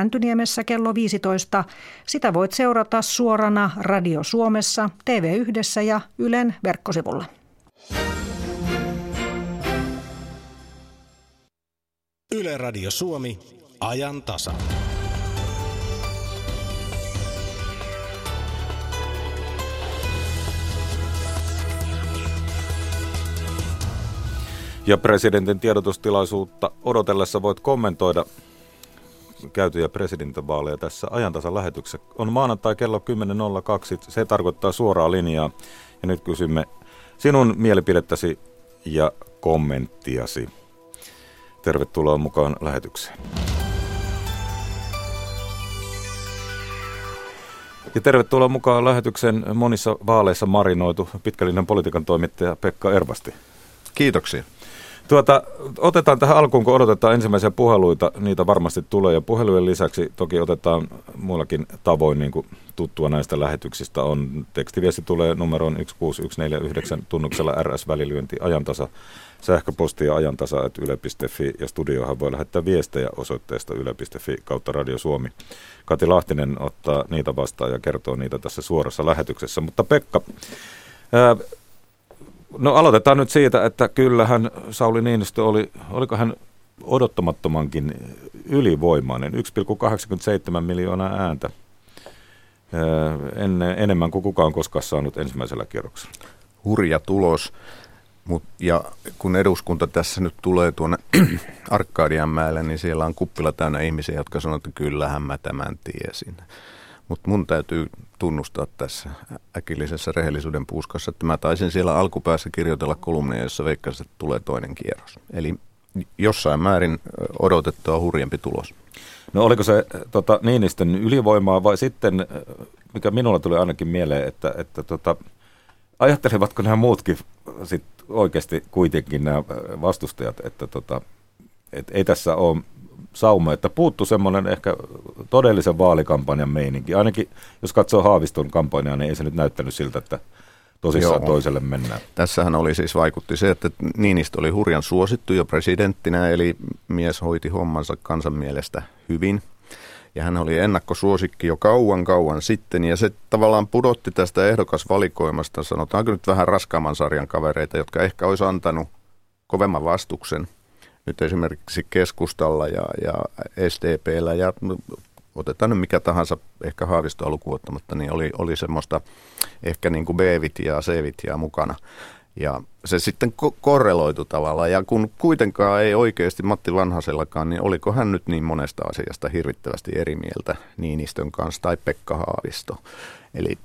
Mäntyniemessä kello 15. Sitä voit seurata suorana Radio Suomessa, TV1 ja Ylen verkkosivulla. Yle Radio Suomi, ajan tasa. Ja presidentin tiedotustilaisuutta odotellessa voit kommentoida käytyjä presidentinvaaleja tässä ajantasan lähetyksessä. On maanantai kello 10.02, se tarkoittaa suoraa linjaa. Ja nyt kysymme sinun mielipidettäsi ja kommenttiasi. Tervetuloa mukaan lähetykseen. Ja tervetuloa mukaan lähetyksen monissa vaaleissa marinoitu pitkällinen politiikan toimittaja Pekka Ervasti. Kiitoksia. Tuota, otetaan tähän alkuun, kun odotetaan ensimmäisiä puheluita, niitä varmasti tulee. Ja puhelujen lisäksi toki otetaan muillakin tavoin niin kuin tuttua näistä lähetyksistä. On tekstiviesti tulee numeroon 16149 tunnuksella RS-välilyönti ajantasa, sähköpostia ajantasa, että yle.fi ja studiohan voi lähettää viestejä osoitteesta yle.fi kautta Radio Suomi. Kati Lahtinen ottaa niitä vastaan ja kertoo niitä tässä suorassa lähetyksessä. Mutta Pekka, ää, No aloitetaan nyt siitä, että kyllähän Sauli Niinistö oli, oliko hän odottamattomankin ylivoimainen, 1,87 miljoonaa ääntä en, enemmän kuin kukaan koskaan saanut ensimmäisellä kierroksella. Hurja tulos. Mut, ja kun eduskunta tässä nyt tulee tuonne Arkadianmäelle, niin siellä on kuppila täynnä ihmisiä, jotka sanovat, että kyllähän mä tämän tiesin. Mutta mun täytyy tunnustaa tässä äkillisessä rehellisyyden puuskassa, että mä taisin siellä alkupäässä kirjoitella kolumneja, jossa veikkasin, että tulee toinen kierros. Eli jossain määrin odotettua hurjempi tulos. No oliko se tota, Niinistön ylivoimaa vai sitten, mikä minulla tuli ainakin mieleen, että, että tota, ajattelevatko nämä muutkin sit oikeasti kuitenkin nämä vastustajat, että tota, et ei tässä ole sauma, että puuttu semmoinen ehkä todellisen vaalikampanjan meininki. Ainakin jos katsoo Haaviston kampanjaa, niin ei se nyt näyttänyt siltä, että tosissaan Joo. toiselle mennään. Tässähän oli siis vaikutti se, että Niinistö oli hurjan suosittu jo presidenttinä, eli mies hoiti hommansa kansan mielestä hyvin. Ja hän oli ennakkosuosikki jo kauan kauan sitten, ja se tavallaan pudotti tästä ehdokasvalikoimasta, sanotaanko nyt vähän raskaamman sarjan kavereita, jotka ehkä olisi antanut kovemman vastuksen – nyt esimerkiksi keskustalla ja, ja SDPllä ja otetaan nyt mikä tahansa, ehkä Haavistoa lukuottamatta, niin oli, oli semmoista ehkä niin kuin B-vit ja C-vit mukana. Ja se sitten ko- korreloitu tavallaan. Ja kun kuitenkaan ei oikeasti Matti Vanhasellakaan, niin oliko hän nyt niin monesta asiasta hirvittävästi eri mieltä Niinistön kanssa tai Pekka Haavisto. Eli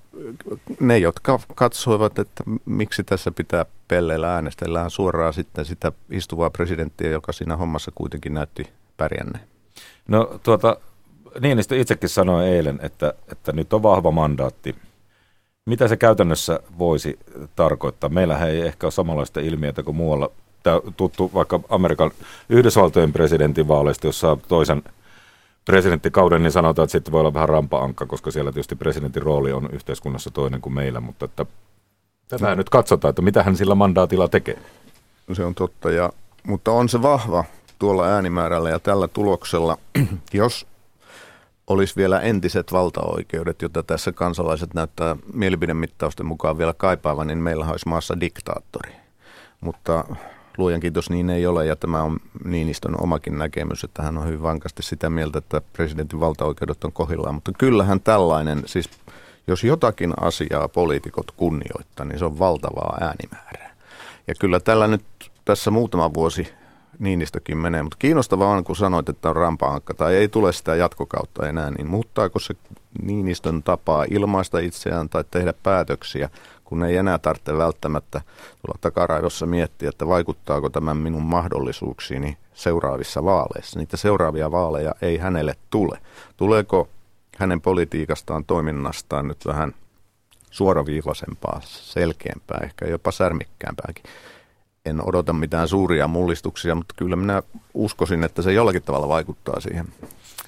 ne, jotka katsoivat, että miksi tässä pitää pelleillä äänestellään suoraan sitten sitä istuvaa presidenttiä, joka siinä hommassa kuitenkin näytti pärjänneen. No tuota, Niinistö itsekin sanoi eilen, että, että nyt on vahva mandaatti. Mitä se käytännössä voisi tarkoittaa? Meillä ei ehkä ole samanlaista ilmiötä kuin muualla. Tämä tuttu vaikka Amerikan Yhdysvaltojen presidentinvaaleista, jossa toisen presidenttikauden, niin sanotaan, että sitten voi olla vähän rampa-ankka, koska siellä tietysti presidentin rooli on yhteiskunnassa toinen kuin meillä, mutta että tätä no. nyt katsotaan, että mitä hän sillä mandaatilla tekee. No se on totta, ja, mutta on se vahva tuolla äänimäärällä ja tällä tuloksella, jos olisi vielä entiset valtaoikeudet, joita tässä kansalaiset näyttää mielipidemittausten mukaan vielä kaipaavan, niin meillä olisi maassa diktaattori. Mutta luojan kiitos niin ei ole, ja tämä on Niinistön omakin näkemys, että hän on hyvin vankasti sitä mieltä, että presidentin valtaoikeudet on kohillaan. Mutta kyllähän tällainen, siis jos jotakin asiaa poliitikot kunnioittaa, niin se on valtavaa äänimäärää. Ja kyllä tällä nyt tässä muutama vuosi Niinistökin menee, mutta kiinnostavaa on, kun sanoit, että on rampaankka tai ei tule sitä jatkokautta enää, niin muuttaako se Niinistön tapaa ilmaista itseään tai tehdä päätöksiä kun ei enää tarvitse välttämättä tulla takaraivossa miettiä, että vaikuttaako tämä minun mahdollisuuksiini seuraavissa vaaleissa. Niitä seuraavia vaaleja ei hänelle tule. Tuleeko hänen politiikastaan, toiminnastaan nyt vähän suoraviivaisempaa, selkeämpää, ehkä jopa särmikkäämpääkin. En odota mitään suuria mullistuksia, mutta kyllä minä uskoisin, että se jollakin tavalla vaikuttaa siihen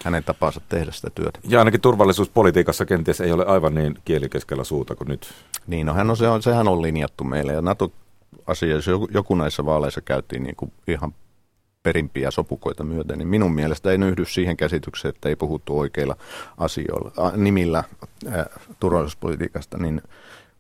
hänen tapansa tehdä sitä työtä. Ja ainakin turvallisuuspolitiikassa kenties ei ole aivan niin kielikeskellä suuta kuin nyt. Niin, no hän on, se on, sehän on linjattu meille ja NATO asia, jos joku näissä vaaleissa käytiin niin kuin ihan perimpiä sopukoita myöten, niin minun mielestä ei yhdy siihen käsitykseen, että ei puhuttu oikeilla asioilla, nimillä äh, turvallisuuspolitiikasta, niin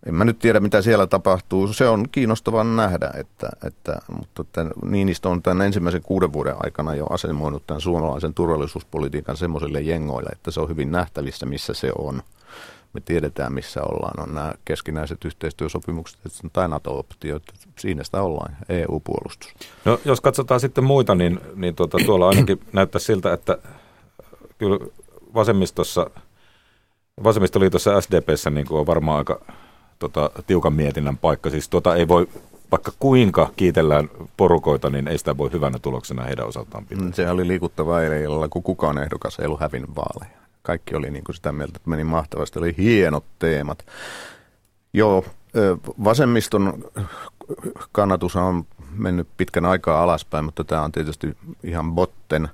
en mä nyt tiedä, mitä siellä tapahtuu. Se on kiinnostavaa nähdä, että, että, mutta tämän, Niinistö on tämän ensimmäisen kuuden vuoden aikana jo asemoinut tämän suomalaisen turvallisuuspolitiikan semmoisille jengoille, että se on hyvin nähtävissä, missä se on. Me tiedetään, missä ollaan. On nämä keskinäiset yhteistyösopimukset tai NATO-optio. Siinä sitä ollaan, EU-puolustus. No, jos katsotaan sitten muita, niin, niin tuota, tuolla ainakin näyttää siltä, että kyllä vasemmistossa, vasemmistoliitossa SDPssä niin kuin on varmaan aika tota, tiukan mietinnän paikka. Siis tuota ei voi, vaikka kuinka kiitellään porukoita, niin ei sitä voi hyvänä tuloksena heidän osaltaan pitää. Se oli liikuttava eilen illalla, kun kukaan ehdokas ei ollut hävinnyt vaaleja. Kaikki oli niin kuin sitä mieltä, että meni mahtavasti. Oli hienot teemat. Joo, vasemmiston kannatus on mennyt pitkän aikaa alaspäin, mutta tämä on tietysti ihan botten,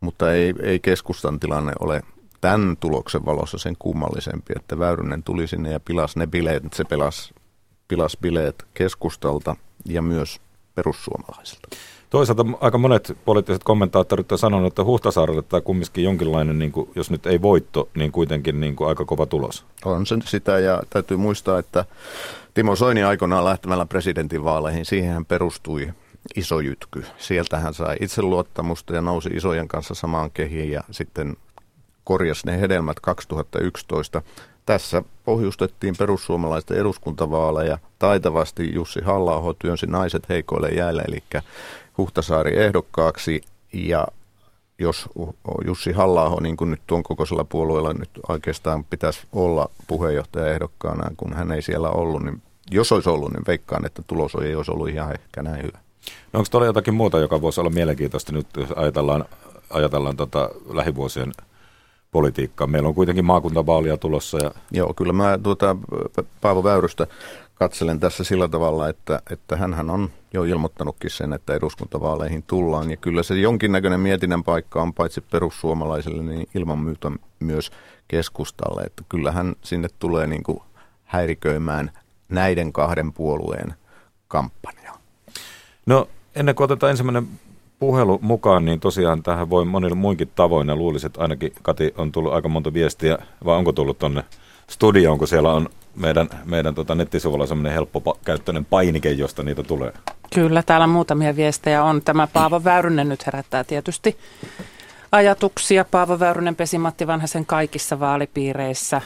mutta ei, ei keskustan tilanne ole tämän tuloksen valossa sen kummallisempi, että Väyrynen tuli sinne ja pilasi ne bileet, se pelasi, pilasi bileet keskustalta ja myös perussuomalaisilta. Toisaalta aika monet poliittiset kommentaattorit ovat sanoneet, että Huhtasaarelle tämä kumminkin jonkinlainen, niin kuin, jos nyt ei voitto, niin kuitenkin niin kuin aika kova tulos. On se sitä ja täytyy muistaa, että Timo Soini aikoinaan lähtemällä presidentinvaaleihin, siihen perustui iso jytky. Sieltä hän sai itseluottamusta ja nousi isojen kanssa samaan kehiin ja sitten korjasi ne hedelmät 2011. Tässä pohjustettiin perussuomalaisten eduskuntavaaleja. Taitavasti Jussi halla työnsi naiset heikoille jäille, eli Huhtasaari ehdokkaaksi. Ja jos Jussi halla niin kuin nyt tuon kokoisella puolueella nyt oikeastaan pitäisi olla puheenjohtajaehdokkaana, kun hän ei siellä ollut, niin jos olisi ollut, niin veikkaan, että tulos ei olisi ollut ihan ehkä näin hyvä. No onko tuolla jotakin muuta, joka voisi olla mielenkiintoista nyt, jos ajatellaan, ajatellaan tota lähivuosien politiikkaa. Meillä on kuitenkin maakuntavaalia tulossa. Ja... Joo, kyllä mä tuota, Paavo Väyrystä katselen tässä sillä tavalla, että, että hän on jo ilmoittanutkin sen, että eduskuntavaaleihin tullaan. Ja kyllä se jonkinnäköinen mietinnän paikka on paitsi perussuomalaisille, niin ilman muuta myös keskustalle. Että kyllähän sinne tulee niin kuin häiriköimään näiden kahden puolueen kampanjaa. No ennen kuin otetaan ensimmäinen puhelu mukaan, niin tosiaan tähän voi monilla muinkin tavoin. Ja luulisin, että ainakin Kati on tullut aika monta viestiä, vai onko tullut tuonne studioon, kun siellä on meidän, meidän tota nettisivulla semmoinen helppokäyttöinen painike, josta niitä tulee. Kyllä, täällä muutamia viestejä on. Tämä Paavo Väyrynen nyt herättää tietysti ajatuksia. Paavo Väyrynen pesi Matti Vanhasen kaikissa vaalipiireissä.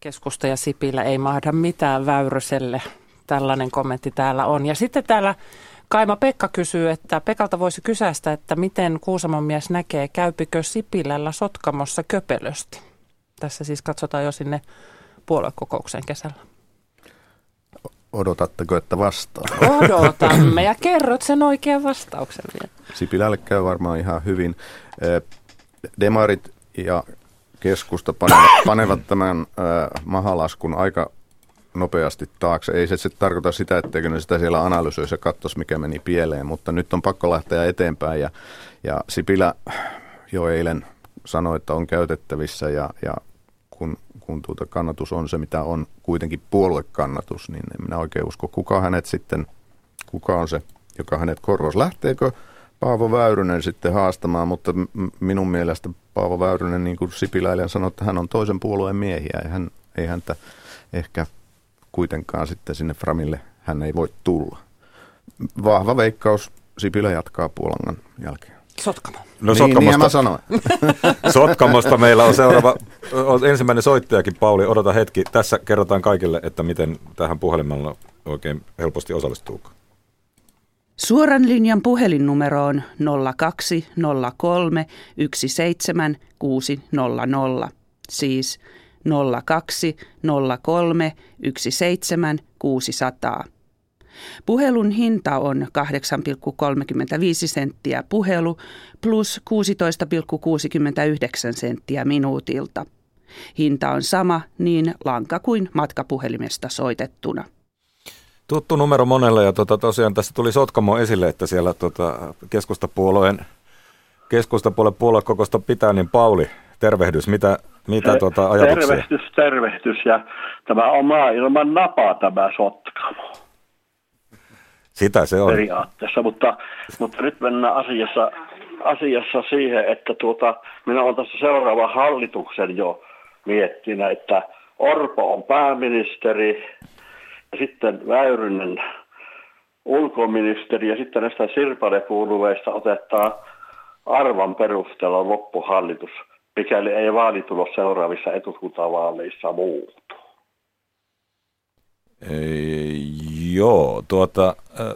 Keskusta ja Sipilä ei mahda mitään Väyryselle. Tällainen kommentti täällä on. Ja sitten täällä Kaima Pekka kysyy, että Pekalta voisi kysäistä, että miten Kuusamon mies näkee, käypikö Sipilällä Sotkamossa köpelösti? Tässä siis katsotaan jo sinne puoluekokoukseen kesällä. Odotatteko, että vastaa? Odotamme ja kerrot sen oikean vastauksen vielä. Sipilälle käy varmaan ihan hyvin. Demarit ja keskusta panevat, panevat tämän mahalaskun aika nopeasti taakse. Ei se, se tarkoita sitä, etteikö ne sitä siellä analysoisi ja katsoisi, mikä meni pieleen, mutta nyt on pakko lähteä eteenpäin ja, ja Sipilä jo eilen sanoi, että on käytettävissä ja, ja kun, kun tuota kannatus on se, mitä on kuitenkin puoluekannatus, niin en minä oikein usko, kuka hänet sitten, kuka on se, joka hänet korvasi. Lähteekö Paavo Väyrynen sitten haastamaan, mutta minun mielestä Paavo Väyrynen, niin kuin Sipilä sanoi, että hän on toisen puolueen miehiä, ei, hän, ei häntä ehkä kuitenkaan sitten sinne Framille hän ei voi tulla. Vahva veikkaus, Sipilä jatkaa Puolangan jälkeen. Sotkamo. No niin, Sotkamosta, niin mä sanoin. Sotkamosta meillä on seuraava, on ensimmäinen soittajakin, Pauli, odota hetki. Tässä kerrotaan kaikille, että miten tähän puhelimella oikein helposti osallistuu. Suoran linjan puhelinnumero on 0203 17600, siis 02 03 17 600. Puhelun hinta on 8,35 senttiä puhelu plus 16,69 senttiä minuutilta. Hinta on sama niin lanka kuin matkapuhelimesta soitettuna. Tuttu numero monelle ja tota, tosiaan tässä tuli Sotkamo esille, että siellä tota, keskustapuolueen keskustapuolueen puoluekokosta pitää, niin Pauli, tervehdys. Mitä, mitä tuota ajatuksia? Tervehdys, tervehdys. Ja tämä on maailman napa tämä Sotkamo. Sitä se on. periaatteessa, mutta, mutta nyt mennään asiassa, asiassa siihen, että tuota, minä olen tässä seuraava hallituksen jo miettinyt, että Orpo on pääministeri ja sitten Väyrynen ulkoministeri ja sitten näistä sirpalepuolueista otetaan arvan perusteella loppuhallitus, mikäli ei vaalitulos seuraavissa eduskuntavaaleissa muutu. Ei, joo, tuota, äh,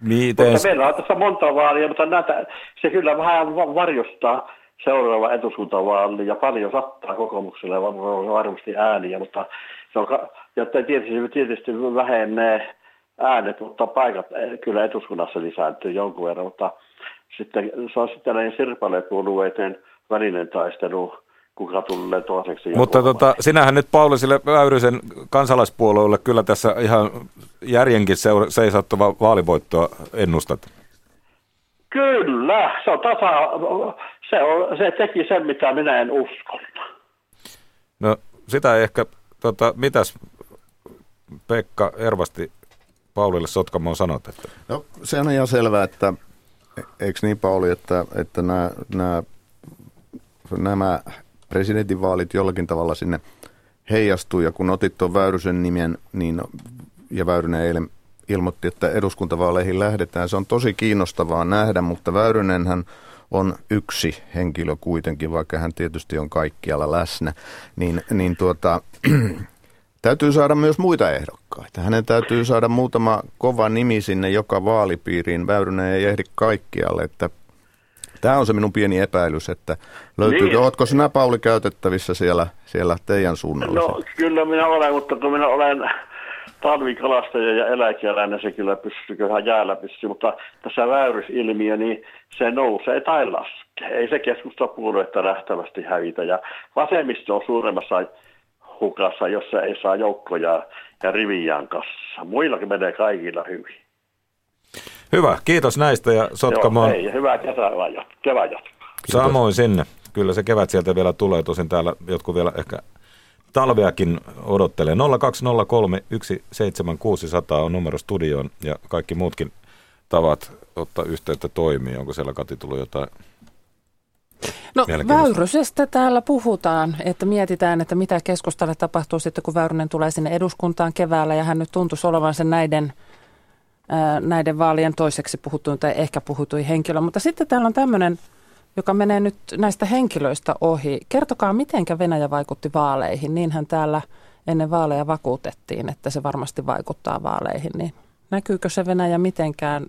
miten... Mutta meillä on tässä monta vaalia, mutta näitä, se kyllä vähän varjostaa seuraava eduskuntavaali ja paljon sattaa kokoomukselle varmasti ääniä, mutta se on, ja tietysti, tietysti vähenee äänet, mutta paikat eh, kyllä eduskunnassa lisääntyy jonkun verran, mutta sitten se on sitten näin sirpalepuolueiden välinen taistelu, kuka tulee toiseksi. Mutta tota, sinähän nyt Paulisille Väyrysen kansalaispuolueelle kyllä tässä ihan järjenkin seisattava vaalivoittoa ennustat. Kyllä, se on tasa, se, on, se teki sen, mitä minä en usko. No sitä ei ehkä, tota, mitäs Pekka Ervasti Paulille Sotkamoon sanot? Että... No se on ihan selvää, että eikö niin Pauli, että, että nämä, nämä, nämä presidentinvaalit jollakin tavalla sinne heijastuu ja kun otit tuon Väyrysen nimen, niin ja Väyrynen eilen ilmoitti, että eduskuntavaaleihin lähdetään. Se on tosi kiinnostavaa nähdä, mutta Väyrynenhän on yksi henkilö kuitenkin, vaikka hän tietysti on kaikkialla läsnä, niin, niin tuota, täytyy saada myös muita ehdokkaita. Hänen täytyy saada muutama kova nimi sinne joka vaalipiiriin. Väyrynen ei ehdi kaikkialle, että Tämä on se minun pieni epäilys, että löytyy. Niin. Oletko sinä Pauli käytettävissä siellä, siellä teidän suunnalla? No kyllä minä olen, mutta kun minä olen talvikalastaja ja eläkeläinen, se kyllä pystyy, kyllähän jäällä pystyy, mutta tässä väyrysilmiö, niin se nousee tai laskee. Ei se keskustapuoluetta lähtevästi hävitä ja vasemmisto on suuremmassa hukassa, jos se ei saa joukkoja ja riviään kassa. Muillakin menee kaikilla hyvin. Hyvä, kiitos näistä ja Sotkamoon. Joo, hei, hyvää kesää, kevään Samoin sinne. Kyllä se kevät sieltä vielä tulee, tosin täällä jotkut vielä ehkä talveakin odottelee. 0203 17600 on numero studioon ja kaikki muutkin tavat ottaa yhteyttä toimii. Onko siellä Kati tullut jotain No Väyrysestä täällä puhutaan, että mietitään, että mitä keskustalle tapahtuu sitten, kun Väyrynen tulee sinne eduskuntaan keväällä ja hän nyt tuntuisi olevan sen näiden, näiden vaalien toiseksi puhuttuin tai ehkä puhutuin henkilö. Mutta sitten täällä on tämmöinen, joka menee nyt näistä henkilöistä ohi. Kertokaa, miten Venäjä vaikutti vaaleihin. Niinhän täällä ennen vaaleja vakuutettiin, että se varmasti vaikuttaa vaaleihin. Niin näkyykö se Venäjä mitenkään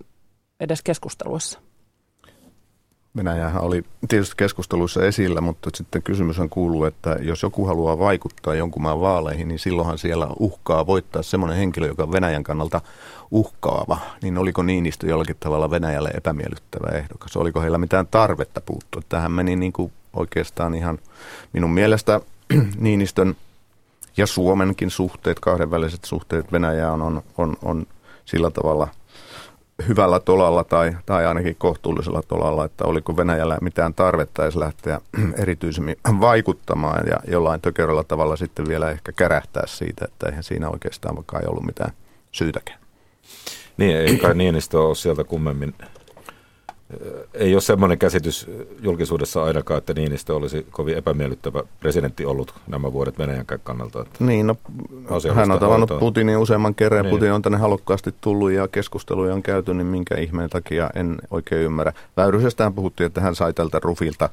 edes keskusteluissa? Venäjähän oli tietysti keskusteluissa esillä, mutta sitten kysymys on kuuluu, että jos joku haluaa vaikuttaa jonkun maan vaaleihin, niin silloinhan siellä uhkaa voittaa semmoinen henkilö, joka on Venäjän kannalta uhkaava. Niin oliko Niinistö jollakin tavalla Venäjälle epämiellyttävä ehdokas? Oliko heillä mitään tarvetta puuttua? Tähän meni niin kuin oikeastaan ihan minun mielestä Niinistön ja Suomenkin suhteet, kahdenväliset suhteet Venäjään on, on, on sillä tavalla – hyvällä tolalla tai, tai ainakin kohtuullisella tolalla, että oliko Venäjällä mitään tarvetta edes lähteä erityisemmin vaikuttamaan ja jollain tökeröllä tavalla sitten vielä ehkä kärähtää siitä, että eihän siinä oikeastaan vaikka ei ollut mitään syytäkään. Niin, ei kai Niinistö ole sieltä kummemmin ei ole semmoinen käsitys julkisuudessa ainakaan, että Niinistö olisi kovin epämiellyttävä presidentti ollut nämä vuodet Venäjän kannalta. Että niin, no, hän on tavannut hoitoa. Putinin useamman kerran. Niin. Putin on tänne halukkaasti tullut ja keskusteluja on käyty, niin minkä ihmeen takia en oikein ymmärrä. Väyrysestähän puhuttiin, että hän sai tältä Rufilta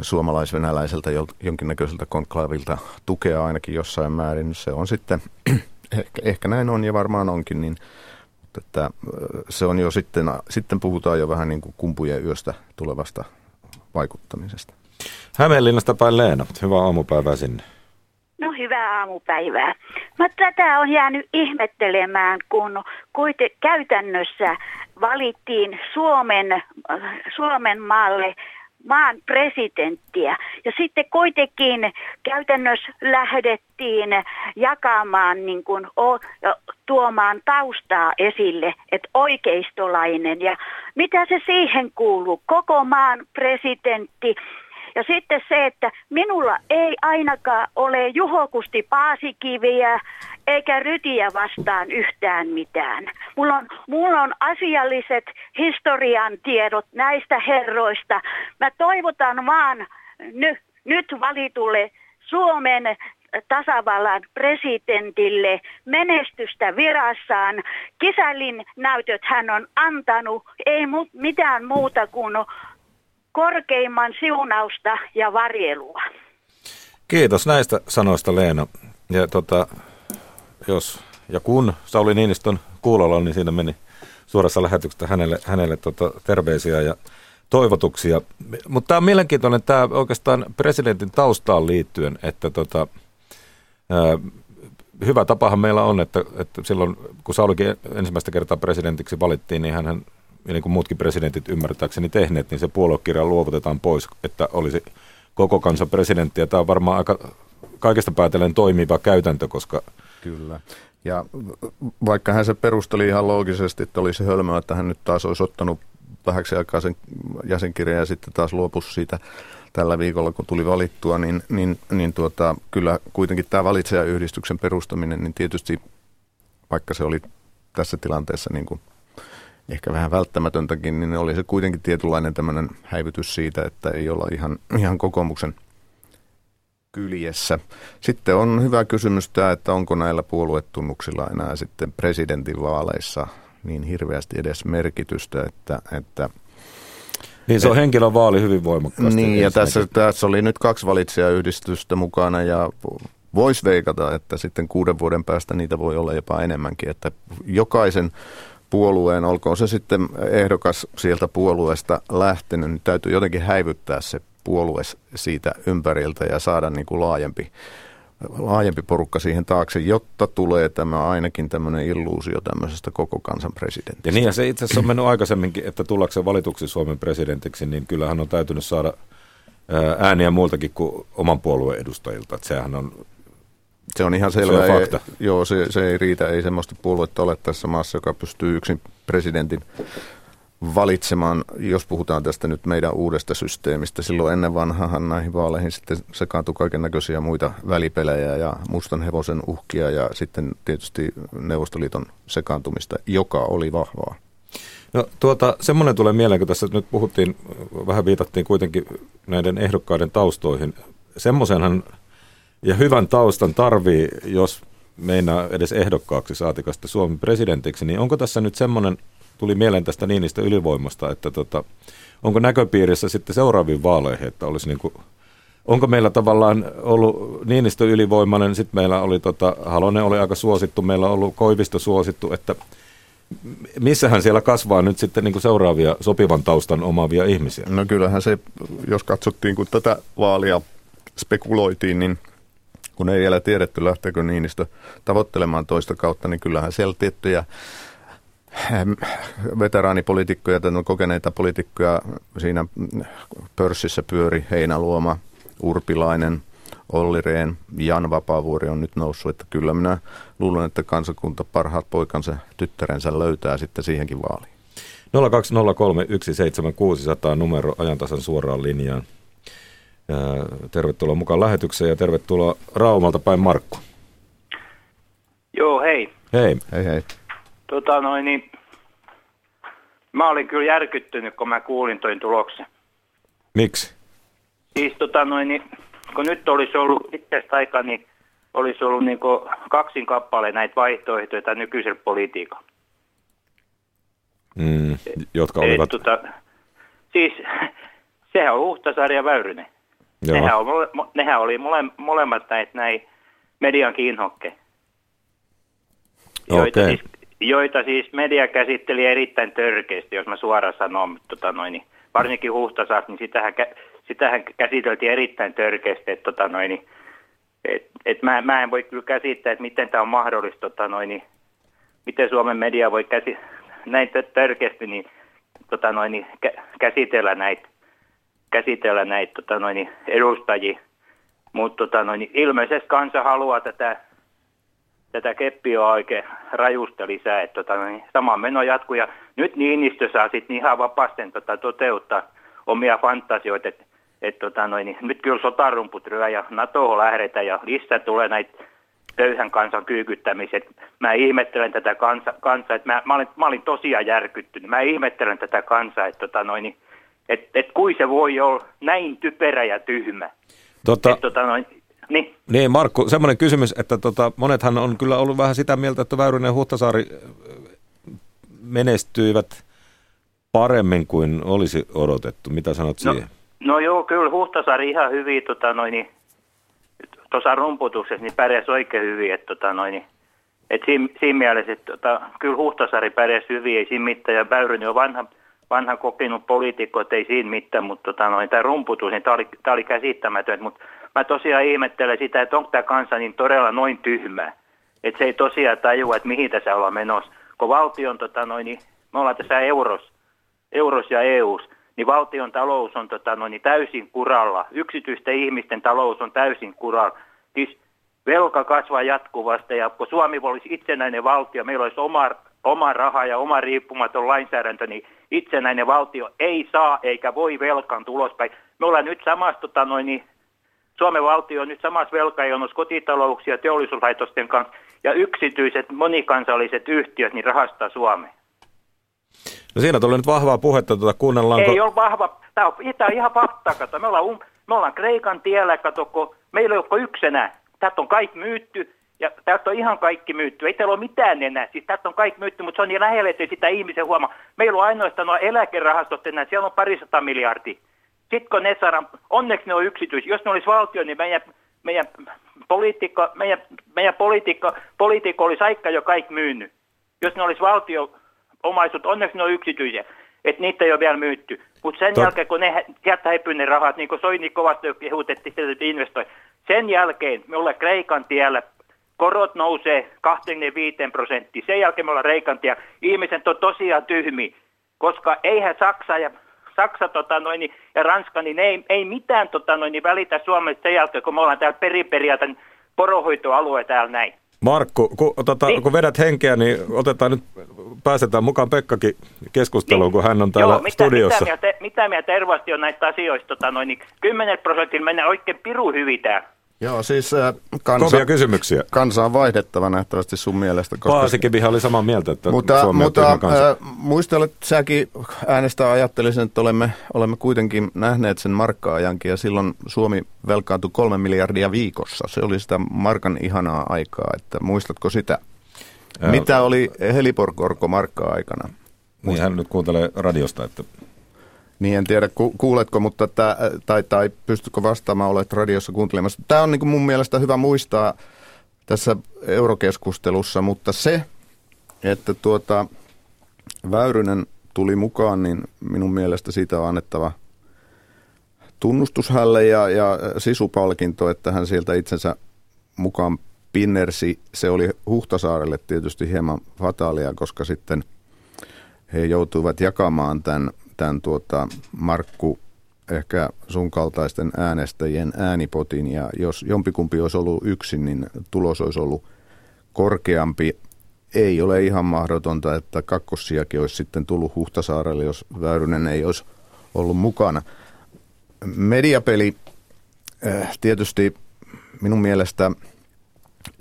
suomalais-venäläiseltä jonkinnäköiseltä konklaavilta tukea ainakin jossain määrin. Se on sitten, ehkä, ehkä näin on ja varmaan onkin, niin – että se on jo sitten, sitten puhutaan jo vähän niin kuin kumpujen yöstä tulevasta vaikuttamisesta. Hämeenlinnasta päin Leena, hyvää aamupäivää sinne. No hyvää aamupäivää. Mä tätä on jäänyt ihmettelemään, kun kuite, käytännössä valittiin Suomen, Suomen maalle maan presidenttiä. Ja sitten kuitenkin käytännössä lähdettiin jakamaan, niin kuin, o, tuomaan taustaa esille, että oikeistolainen ja mitä se siihen kuuluu, koko maan presidentti. Ja sitten se, että minulla ei ainakaan ole Juho Kusti Paasikiviä eikä rytiä vastaan yhtään mitään. Mulla on, mulla on asialliset historian tiedot näistä herroista. Mä toivotan vaan ny, nyt valitulle Suomen tasavallan presidentille menestystä virassaan. Kisällin näytöt hän on antanut, ei mu- mitään muuta kuin korkeimman siunausta ja varjelua. Kiitos näistä sanoista Leena. Ja tota, jos ja kun Sauli Niinistön kuulolla niin siinä meni suorassa lähetyksessä hänelle, hänelle tota, terveisiä ja toivotuksia. Mutta tämä on mielenkiintoinen tämä oikeastaan presidentin taustaan liittyen, että tota, ää, hyvä tapahan meillä on, että, että silloin kun Saulikin ensimmäistä kertaa presidentiksi valittiin, niin hän niin kuin muutkin presidentit ymmärtääkseni tehneet, niin se puoluekirja luovutetaan pois, että olisi koko kansan presidentti. Ja tämä on varmaan aika kaikesta päätellen toimiva käytäntö, koska... Kyllä. Ja vaikka hän se perusteli ihan loogisesti, että olisi hölmöä, että hän nyt taas olisi ottanut vähäksi aikaa sen jäsenkirjan ja sitten taas luopus siitä tällä viikolla, kun tuli valittua, niin, niin, niin tuota, kyllä kuitenkin tämä valitsijayhdistyksen perustaminen, niin tietysti vaikka se oli tässä tilanteessa niin kuin ehkä vähän välttämätöntäkin, niin oli se kuitenkin tietynlainen tämmöinen häivytys siitä, että ei olla ihan, ihan kokoomuksen kyljessä. Sitten on hyvä kysymys tämä, että onko näillä puoluetunnuksilla enää sitten presidentinvaaleissa niin hirveästi edes merkitystä, että, että niin se on henkilövaali hyvin voimakkaasti. Niin, ja tässä, tässä oli nyt kaksi valitsijayhdistystä mukana ja voisi veikata, että sitten kuuden vuoden päästä niitä voi olla jopa enemmänkin, että jokaisen puolueen, olkoon se sitten ehdokas sieltä puolueesta lähtenyt, niin täytyy jotenkin häivyttää se puolue siitä ympäriltä ja saada niin kuin laajempi, laajempi porukka siihen taakse, jotta tulee tämä ainakin tämmöinen illuusio tämmöisestä koko kansan presidentistä. Ja niin ja se itse asiassa on mennyt aikaisemminkin, että tullakseen valituksi Suomen presidentiksi, niin kyllähän on täytynyt saada ääniä muiltakin kuin oman puolueen edustajilta. Että sehän on se on ihan selvä. Se on fakta. Ei, joo, se, se ei riitä. Ei semmoista puoluetta ole tässä maassa, joka pystyy yksin presidentin valitsemaan, jos puhutaan tästä nyt meidän uudesta systeemistä. Silloin ennen vanhahan näihin vaaleihin sitten sekaantui kaiken näköisiä muita välipelejä ja mustan hevosen uhkia ja sitten tietysti Neuvostoliiton sekaantumista, joka oli vahvaa. No tuota, semmoinen tulee mieleen, kun tässä nyt puhuttiin, vähän viitattiin kuitenkin näiden ehdokkaiden taustoihin. Semmoisenhan ja hyvän taustan tarvii, jos meinaa edes ehdokkaaksi saatikasta Suomen presidentiksi, niin onko tässä nyt semmoinen, tuli mieleen tästä Niinistä ylivoimasta, että tota, onko näköpiirissä sitten seuraaviin vaaleihin, että olisi niin kuin, onko meillä tavallaan ollut Niinistö ylivoimainen, sitten meillä oli, tota, Halonen oli aika suosittu, meillä on ollut Koivisto suosittu, että missähän siellä kasvaa nyt sitten niin kuin seuraavia sopivan taustan omaavia ihmisiä? No kyllähän se, jos katsottiin, kun tätä vaalia spekuloitiin, niin kun ei vielä tiedetty, lähteekö Niinistö tavoittelemaan toista kautta, niin kyllähän siellä tiettyjä ähm, veteraanipolitiikkoja tai kokeneita poliitikkoja siinä pörssissä pyöri Heinäluoma, Urpilainen, Olli Rehn, Jan Vapaavuori on nyt noussut, että kyllä minä luulen, että kansakunta parhaat poikansa tyttärensä löytää sitten siihenkin vaaliin. 020317600 numero ajantasan suoraan linjaan. Tervetuloa mukaan lähetykseen ja tervetuloa Raumalta päin Markku. Joo, hei. Hei. Hei, hei. Tota noin, niin, mä olin kyllä järkyttynyt, kun mä kuulin toin tuloksen. Miksi? Siis tota noin, niin, kun nyt olisi ollut itse aika, niin olisi ollut niin kaksin kappale näitä vaihtoehtoja nykyisellä politiikalla. Mm, jotka olivat... Et, tota, siis sehän on Huhtasaari ja Väyrynen. Nehän, oli, nehän oli mole, molemmat näitä näin median kiinhokke, joita, okay. siis, joita siis media käsitteli erittäin törkeästi, jos mä suoraan sanon, tota noin, niin varsinkin Huhtasaat, niin sitähän, sitähän käsiteltiin erittäin törkeästi, että tota noin, niin, et, et mä, mä en voi kyllä käsittää, että miten tämä on mahdollista, tota noin, niin, miten Suomen media voi käsi, näin törkeästi niin, tota noin, niin, käsitellä näitä käsitellä näitä tota noin, edustajia. Mutta tota ilmeisesti kansa haluaa tätä, tätä keppiä oikein rajusta lisää. Et, tota sama meno jatkuu ja nyt Niinistö saa sitten ihan vapaasti tota, toteuttaa omia fantasioita. Et, et, tota noin, nyt kyllä sotarumput ryö ja NATO lähdetään ja lisää tulee näitä köyhän kansan kyykyttämiset. Mä ihmettelen tätä kansa, että mä, mä, olin, mä olin tosiaan järkyttynyt. Mä ihmettelen tätä kansaa, että tota noin, niin, et, kui se voi olla näin typerä ja tyhmä. Tota, Et, tota noin, niin, niin Markku, semmoinen kysymys, että tota, monethan on kyllä ollut vähän sitä mieltä, että Väyrynen ja Huhtasaari menestyivät paremmin kuin olisi odotettu. Mitä sanot no, siihen? no joo, kyllä Huhtasaari ihan hyvin tota noin, niin, tuossa rumputuksessa niin pärjäsi oikein hyvin. Että tota noin, et siinä, siinä mielessä, että tota, kyllä Huhtasaari pärjäsi hyvin, ei siinä mitään. Ja Väyrynen on vanha, vanha kokenut poliitikko, että ei siinä mitään, mutta tota noin, tämä rumputus, niin tämä oli, tää oli käsittämätön. Mutta mä tosiaan ihmettelen sitä, että onko tämä kansa niin todella noin tyhmä. Että se ei tosiaan tajua, että mihin tässä ollaan menossa. Kun valtion, tota noin, niin me ollaan tässä euros, euros ja EUs, niin valtion talous on tota, noin, niin täysin kuralla. Yksityisten ihmisten talous on täysin kuralla. Siis velka kasvaa jatkuvasti ja kun Suomi olisi itsenäinen valtio, meillä olisi oma, oma raha ja oma riippumaton lainsäädäntö, niin itsenäinen valtio ei saa eikä voi velkaan ulospäin. Me ollaan nyt samassa, tota, noin, niin, Suomen valtio on nyt samassa velkajonossa kotitalouksia teollisuuslaitosten kanssa ja yksityiset monikansalliset yhtiöt niin rahastaa Suomeen. No siinä tulee nyt vahvaa puhetta, tuota, kuunnellaanko... Ei ole vahva, tämä on, tämä on ihan fakta, kato. Me ollaan, um, me ollaan Kreikan tiellä, kato, kun meillä ei ole yksenä. Täältä on kaikki myytty, ja täältä on ihan kaikki myytty. Ei täällä ole mitään enää, siis täältä on kaikki myytty, mutta se on niin lähellä, että sitä ihmisen huomaa. Meillä on ainoastaan nuo eläkerahastot enää, siellä on parisata miljardia. Sitten kun ne saadaan, onneksi ne on yksityis. Jos ne olisi valtio, niin meidän, meidän poliitikko, meidän, meidän poliitikko, poliitikko olisi aika jo kaikki myynyt. Jos ne olisi valtio, omaisuut, onneksi ne on yksityisiä, että niitä ei ole vielä myytty. Mutta sen Tot... jälkeen, kun ne sieltä häipyy ne rahat, niin kuin Soini kovasti kehutettiin, että investoi, sen jälkeen me ollaan Kreikan tiellä, korot nousee 25 prosenttia, sen jälkeen me ollaan Kreikan tiellä. Ihmiset on tosiaan tyhmi, koska eihän Saksa ja Saksa tota noin, ja Ranska, niin ei, ei mitään tota noin, välitä Suomesta sen jälkeen, kun me ollaan täällä periperiatan porohoitoalue täällä näin. Markku, kun, tota, niin. kun vedät henkeä, niin otetaan nyt, pääsetään mukaan Pekkakin keskusteluun, niin. kun hän on täällä Joo, mitä, studiossa. Mitä mieltä, mitä mieltä Ervasti on näistä asioista? Tota, noin, niin 10 prosentilla menee oikein piru hyvin täällä. Joo, siis äh, kansa, Kovia kysymyksiä. kansa on vaihdettava nähtävästi sun mielestä. Koska... Paasikivihan oli samaa mieltä, että mutta, Suomi mutta on kansa. äh, muistelet, säkin äänestä ajattelisin, että olemme, olemme kuitenkin nähneet sen markka-ajankin ja silloin Suomi velkaantui kolme miljardia viikossa. Se oli sitä markan ihanaa aikaa, että muistatko sitä? Ää, Mitä oli heliporkorko markka-aikana? Niin hän nyt kuuntelee radiosta, että Niin en tiedä, ku, kuuletko, mutta tää, tai, tai pystytkö vastaamaan, olet radiossa kuuntelemassa. Tämä on niin kuin mun mielestä hyvä muistaa tässä eurokeskustelussa, mutta se, että tuota, Väyrynen tuli mukaan, niin minun mielestä siitä on annettava tunnustus hälle ja, ja sisupalkinto, että hän sieltä itsensä mukaan pinnersi. Se oli Huhtasaarelle tietysti hieman fataalia, koska sitten he joutuivat jakamaan tämän, tämän tuota Markku ehkä sun kaltaisten äänestäjien äänipotin ja jos jompikumpi olisi ollut yksin, niin tulos olisi ollut korkeampi. Ei ole ihan mahdotonta, että kakkossiakin olisi sitten tullut Huhtasaarelle, jos Väyrynen ei olisi ollut mukana. Mediapeli äh, tietysti minun mielestä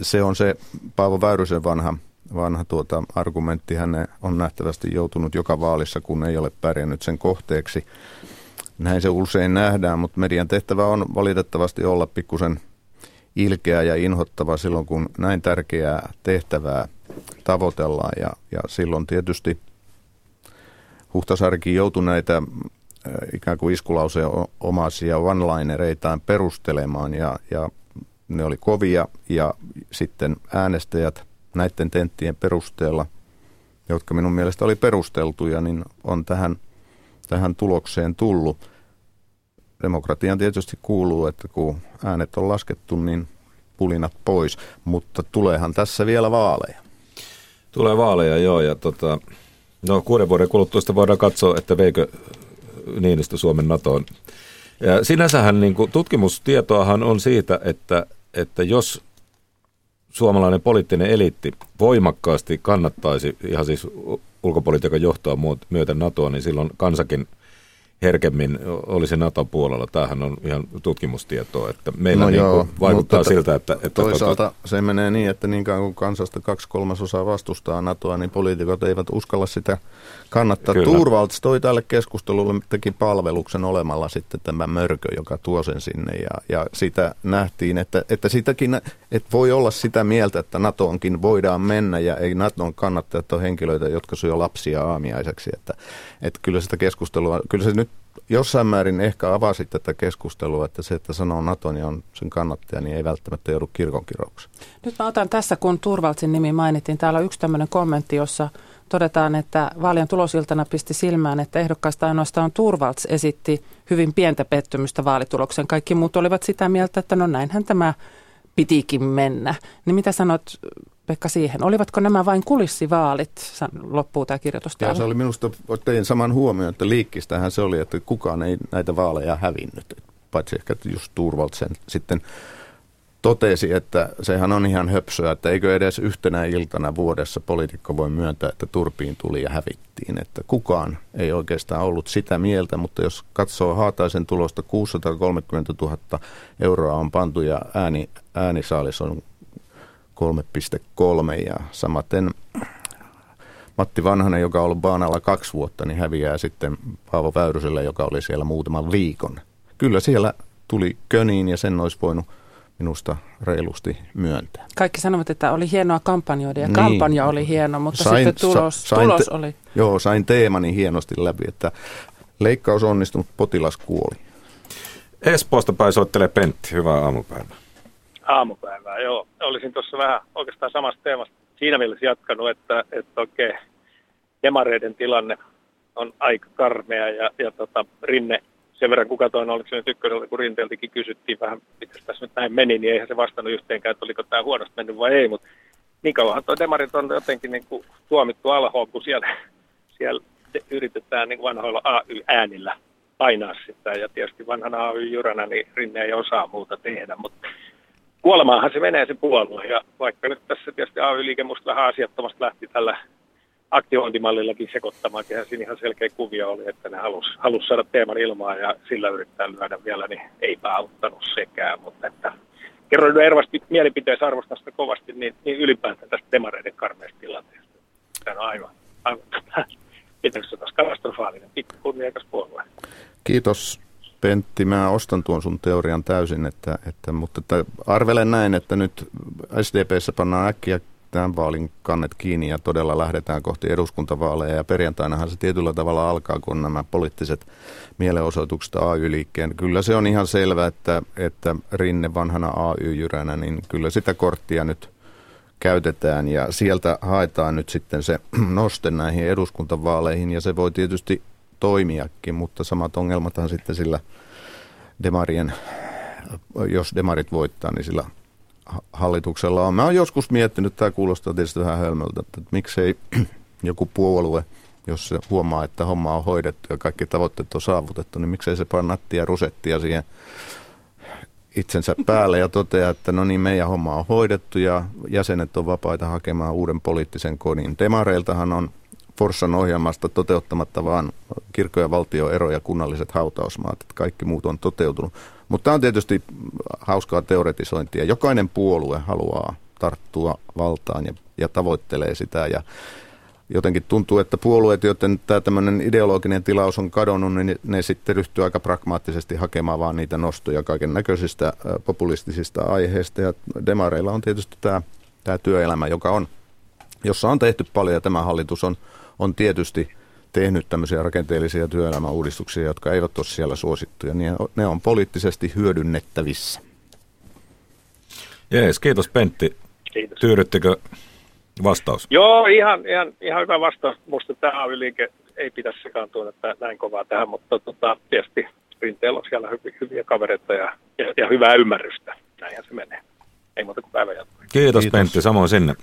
se on se Paavo Väyrysen vanha, vanha tuota argumentti. Hän on nähtävästi joutunut joka vaalissa, kun ei ole pärjännyt sen kohteeksi. Näin se usein nähdään, mutta median tehtävä on valitettavasti olla pikkusen ilkeä ja inhottava silloin, kun näin tärkeää tehtävää tavoitellaan. Ja, ja silloin tietysti Huhtasaarikin joutui näitä äh, ikään kuin iskulauseen omaisia one-linereitaan perustelemaan ja, ja ne oli kovia ja sitten äänestäjät näiden tenttien perusteella, jotka minun mielestä oli perusteltuja, niin on tähän, tähän tulokseen tullut. Demokratian tietysti kuuluu, että kun äänet on laskettu, niin pulinat pois, mutta tuleehan tässä vielä vaaleja. Tulee vaaleja, joo, ja tota, no kuuden vuoden kuluttua voidaan katsoa, että veikö Niinistö Suomen NATOon. Ja sinänsähän niin kuin, tutkimustietoahan on siitä, että, että jos suomalainen poliittinen eliitti voimakkaasti kannattaisi ihan siis ulkopolitiikan johtoa myöten NATOa, niin silloin kansakin herkemmin olisi NATO-puolella. Tämähän on ihan tutkimustietoa, että meillä no niin joo, vaikuttaa siltä, että... että toisaalta tota... se menee niin, että niin kauan kuin kansasta kaksi kolmasosaa vastustaa NATOa, niin poliitikot eivät uskalla sitä kannattaa. Kyllä. Turvalts toi tälle keskustelulle teki palveluksen olemalla sitten tämä mörkö, joka tuo sen sinne ja, ja sitä nähtiin, että, että sitäkin, että voi olla sitä mieltä, että NATOonkin voidaan mennä ja ei NATOn kannattajat ole henkilöitä, jotka syö lapsia aamiaiseksi, että, että kyllä sitä keskustelua, kyllä se nyt jossain määrin ehkä avasi tätä keskustelua, että se, että sanoo Naton ja on sen kannattaja, niin ei välttämättä joudu kirkonkiroukseen. Nyt mä otan tässä, kun Turvaltsin nimi mainittiin, täällä on yksi tämmöinen kommentti, jossa todetaan, että vaalien tulosiltana pisti silmään, että ehdokkaista ainoastaan Turvalts esitti hyvin pientä pettymystä vaalituloksen. Kaikki muut olivat sitä mieltä, että no näinhän tämä pitikin mennä. Niin mitä sanot Pekka siihen? Olivatko nämä vain kulissivaalit? Loppuu tämä kirjoitus täällä. Ja se oli minusta, tein saman huomioon, että liikkistähän se oli, että kukaan ei näitä vaaleja hävinnyt. Paitsi ehkä just Turvaltsen sitten totesi, että sehän on ihan höpsöä, että eikö edes yhtenä iltana vuodessa poliitikko voi myöntää, että turpiin tuli ja hävittiin. Että kukaan ei oikeastaan ollut sitä mieltä, mutta jos katsoo Haataisen tulosta, 630 000 euroa on pantu ja ääni, äänisaalis on 3,3 ja samaten Matti Vanhanen, joka on ollut Baanalla kaksi vuotta, niin häviää sitten Paavo Väyryselle, joka oli siellä muutaman viikon. Kyllä siellä tuli köniin ja sen olisi voinut minusta reilusti myöntää. Kaikki sanovat, että oli hienoa kampanjoida ja niin. kampanja oli hieno, mutta sain, sitten tulos, sain tulos te, oli. Joo, sain teemani hienosti läpi, että leikkaus onnistunut, potilas kuoli. Espoosta päin soittelee Pentti, hyvää aamupäivää. Aamupäivää, joo. Olisin tuossa vähän oikeastaan samasta teemasta siinä mielessä jatkanut, että, että oikein demareiden tilanne on aika karmea ja, ja tota, Rinne sen verran kuka toinen, oliko se nyt ykköseltä, kun Rinteeltäkin kysyttiin vähän, miten tässä nyt näin meni, niin eihän se vastannut yhteenkään, että oliko tämä huonosti mennyt vai ei, mutta niin kauanhan tuo demarit on jotenkin niin kuin tuomittu alhoon, kun siellä, siellä yritetään niin vanhoilla AY-äänillä painaa sitä, ja tietysti vanhana AY-jyränä niin Rinne ei osaa muuta tehdä, mutta kuolemaahan se menee se puolue, ja vaikka nyt tässä tietysti AY-liike musta vähän asiattomasti lähti tällä aktivointimallillakin sekoittamaan. Kyllähän siinä ihan selkeä kuvio oli, että ne halusi halus saada teeman ilmaa ja sillä yrittää lyödä vielä, niin eipä auttanut sekään. Mutta että kerroin Ervasti mielipiteessä arvostan sitä kovasti, niin, niin ylipäätään tästä demareiden karmeesta tilanteesta. Tämä on aivan, aivan pitäisi taas katastrofaalinen, pikku kunniakas puolue. Kiitos Pentti, mä ostan tuon sun teorian täysin, että, että, mutta että arvelen näin, että nyt SDPssä pannaan äkkiä tämän vaalin kannet kiinni ja todella lähdetään kohti eduskuntavaaleja. Ja perjantainahan se tietyllä tavalla alkaa, kun nämä poliittiset mielenosoitukset AY-liikkeen. Kyllä se on ihan selvä, että, että Rinne vanhana AY-jyränä, niin kyllä sitä korttia nyt käytetään ja sieltä haetaan nyt sitten se noste näihin eduskuntavaaleihin ja se voi tietysti toimiakin, mutta samat ongelmathan sitten sillä demarien, jos demarit voittaa, niin sillä hallituksella on. Mä oon joskus miettinyt, tämä kuulostaa tietysti vähän hölmöltä, että miksei joku puolue, jos se huomaa, että homma on hoidettu ja kaikki tavoitteet on saavutettu, niin miksei se panna nattia rusettia siihen itsensä päälle ja toteaa, että no niin, meidän homma on hoidettu ja jäsenet on vapaita hakemaan uuden poliittisen kodin. Demareiltahan on Forssan ohjelmasta toteuttamatta vaan kirkko- ja valtioero ja kunnalliset hautausmaat, että kaikki muut on toteutunut. Mutta tämä on tietysti hauskaa teoretisointia. Jokainen puolue haluaa tarttua valtaan ja, ja tavoittelee sitä ja jotenkin tuntuu, että puolueet, joten tämä tämmöinen ideologinen tilaus on kadonnut, niin ne sitten ryhtyy aika pragmaattisesti hakemaan vaan niitä nostoja kaiken näköisistä populistisista aiheista. Ja demareilla on tietysti tämä, tämä työelämä, joka on, jossa on tehty paljon ja tämä hallitus on, on tietysti tehnyt tämmöisiä rakenteellisia työelämäuudistuksia, jotka eivät ole siellä suosittuja, niin ne on poliittisesti hyödynnettävissä. Jees, kiitos Pentti. Kiitos. Tyydyttikö vastaus? Joo, ihan, ihan, ihan hyvä vastaus. Minusta tämä AY-liike ei pitäisi sekaantua että näin kovaa tähän, mutta tota, tietysti Rinteellä on siellä hyviä, hyviä kavereita ja, ja, ja hyvää ymmärrystä. Näinhän se menee. Ei muuta kuin päivä jatkuu. Kiitos, Kiitos Pentti, samoin sinne.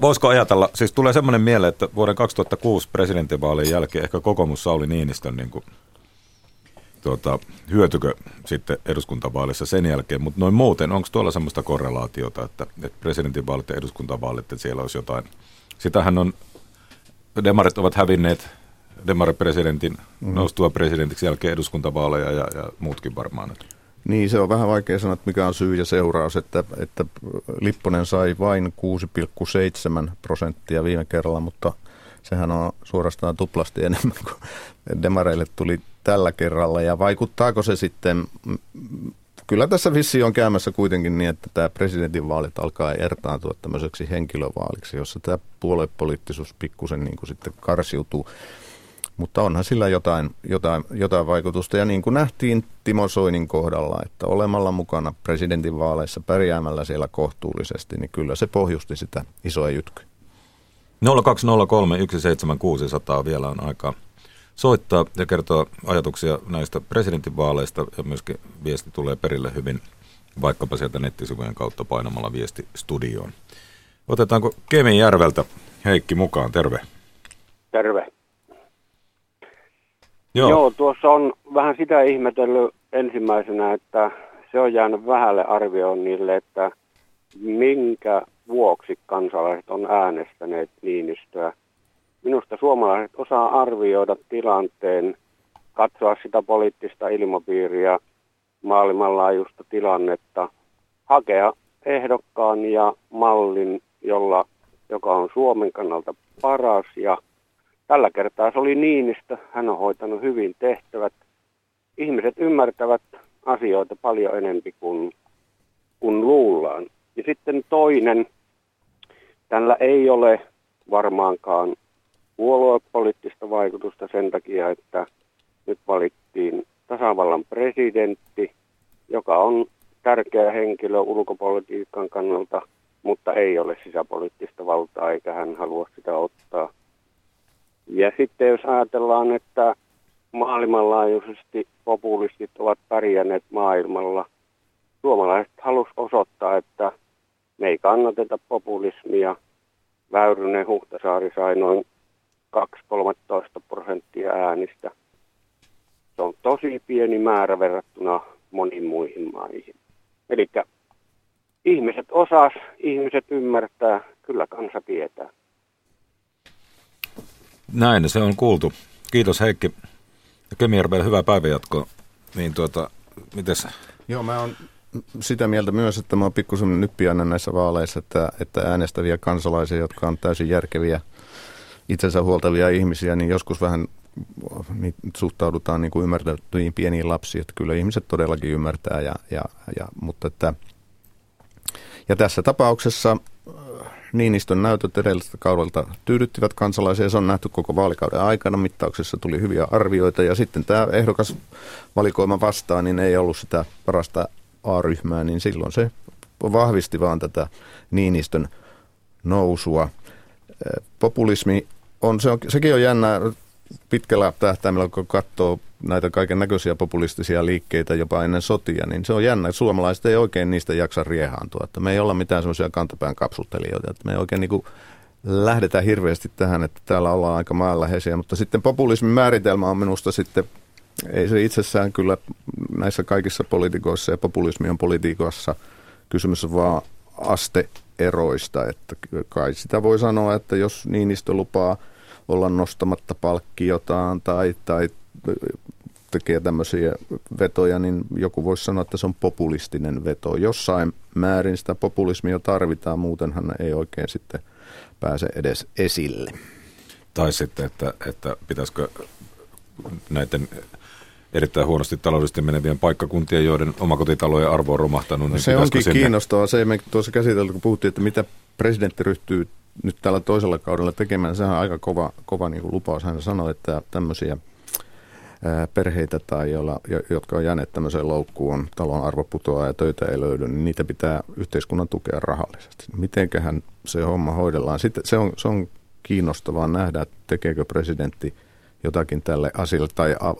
Voisiko ajatella, siis tulee semmoinen mieleen, että vuoden 2006 presidentinvaalien jälkeen ehkä kokoomus Sauli Niinistön niin kuin, tuota, hyötykö sitten eduskuntavaalissa sen jälkeen, mutta noin muuten, onko tuolla semmoista korrelaatiota, että, että presidentinvaalit ja eduskuntavaalit, että siellä olisi jotain, sitähän on, demarit ovat hävinneet demaripresidentin mm-hmm. noustua presidentiksi jälkeen eduskuntavaaleja ja, ja muutkin varmaan. Niin, se on vähän vaikea sanoa, että mikä on syy ja seuraus, että, että Lipponen sai vain 6,7 prosenttia viime kerralla, mutta sehän on suorastaan tuplasti enemmän kuin demareille tuli tällä kerralla. Ja vaikuttaako se sitten, kyllä tässä vissi on käymässä kuitenkin niin, että tämä presidentinvaalit alkaa ertaantua tämmöiseksi henkilövaaliksi, jossa tämä puoluepoliittisuus pikkusen niin kuin sitten karsiutuu. Mutta onhan sillä jotain, jotain, jotain vaikutusta. Ja niin kuin nähtiin Timo Soinin kohdalla, että olemalla mukana presidentinvaaleissa pärjäämällä siellä kohtuullisesti, niin kyllä se pohjusti sitä isoa jytkyä. 0203 17600 vielä on aikaa soittaa ja kertoa ajatuksia näistä presidentinvaaleista ja myöskin viesti tulee perille hyvin vaikkapa sieltä nettisivujen kautta painamalla viesti studioon. Otetaanko Kemijärveltä Heikki mukaan? Terve. Terve. Joo. Joo, tuossa on vähän sitä ihmetellyt ensimmäisenä, että se on jäänyt vähälle arvioinnille, että minkä vuoksi kansalaiset on äänestäneet Niinistöä. Minusta suomalaiset osaa arvioida tilanteen, katsoa sitä poliittista ilmapiiriä, maailmanlaajuista tilannetta, hakea ehdokkaan ja mallin, jolla, joka on Suomen kannalta paras ja Tällä kertaa se oli Niinistö. Hän on hoitanut hyvin tehtävät. Ihmiset ymmärtävät asioita paljon enempi kuin, kuin luullaan. Ja sitten toinen, tällä ei ole varmaankaan puoluepoliittista vaikutusta sen takia, että nyt valittiin tasavallan presidentti, joka on tärkeä henkilö ulkopolitiikan kannalta, mutta ei ole sisäpoliittista valtaa eikä hän halua sitä ottaa. Ja sitten jos ajatellaan, että maailmanlaajuisesti populistit ovat pärjänneet maailmalla, suomalaiset halus osoittaa, että me ei kannateta populismia. Väyrynen Huhtasaari sai noin 2-13 prosenttia äänistä. Se on tosi pieni määrä verrattuna moniin muihin maihin. Eli ihmiset osas, ihmiset ymmärtää, kyllä kansa tietää. Näin, se on kuultu. Kiitos Heikki. Kemijärvelle hyvää päivänjatkoa. Niin tuota, mites? Joo, mä oon sitä mieltä myös, että mä oon pikkusen nyppiäinen näissä vaaleissa, että, että äänestäviä kansalaisia, jotka on täysin järkeviä, itsensä huoltavia ihmisiä, niin joskus vähän niin suhtaudutaan niin kuin ymmärtäviin pieniin lapsiin, että kyllä ihmiset todellakin ymmärtää, ja, ja, ja, mutta että, ja tässä tapauksessa Niinistön näytöt edellisestä kaudelta tyydyttivät kansalaisia. Se on nähty koko vaalikauden aikana. Mittauksessa tuli hyviä arvioita ja sitten tämä ehdokas valikoima vastaan, niin ei ollut sitä parasta A-ryhmää, niin silloin se vahvisti vaan tätä Niinistön nousua. Populismi on, se on, sekin on jännä pitkällä tähtäimellä, kun katsoo näitä kaiken näköisiä populistisia liikkeitä jopa ennen sotia, niin se on jännä. Suomalaiset ei oikein niistä jaksa riehaantua. Että me ei olla mitään semmoisia kantapään kapsuttelijoita. Että me ei oikein niin lähdetään hirveästi tähän, että täällä ollaan aika maanläheisiä. Mutta sitten populismin määritelmä on minusta sitten, ei se itsessään kyllä näissä kaikissa politiikoissa ja populismi on politiikassa kysymys vaan asteeroista. Että kai sitä voi sanoa, että jos Niinistö lupaa olla nostamatta palkkiotaan tai, tai tekee tämmöisiä vetoja, niin joku voisi sanoa, että se on populistinen veto. Jossain määrin sitä populismia tarvitaan, muutenhan ei oikein sitten pääse edes esille. Tai sitten, että, että pitäisikö näiden erittäin huonosti taloudellisesti menevien paikkakuntien, joiden omakotitalojen arvo on romahtanut. Niin se onkin sinne... kiinnostavaa. Se ei me tuossa käsitelty, kun puhuttiin, että mitä presidentti ryhtyy nyt tällä toisella kaudella tekemään. Sehän on aika kova, kova niin kuin lupaus. Hän sanoi, että tämmöisiä perheitä tai joilla, jotka on jääneet tämmöiseen loukkuun, talon arvo putoaa ja töitä ei löydy, niin niitä pitää yhteiskunnan tukea rahallisesti. Mitenköhän se homma hoidellaan? Sitten se on, se on kiinnostavaa nähdä, tekeekö presidentti jotakin tälle asialle tai a,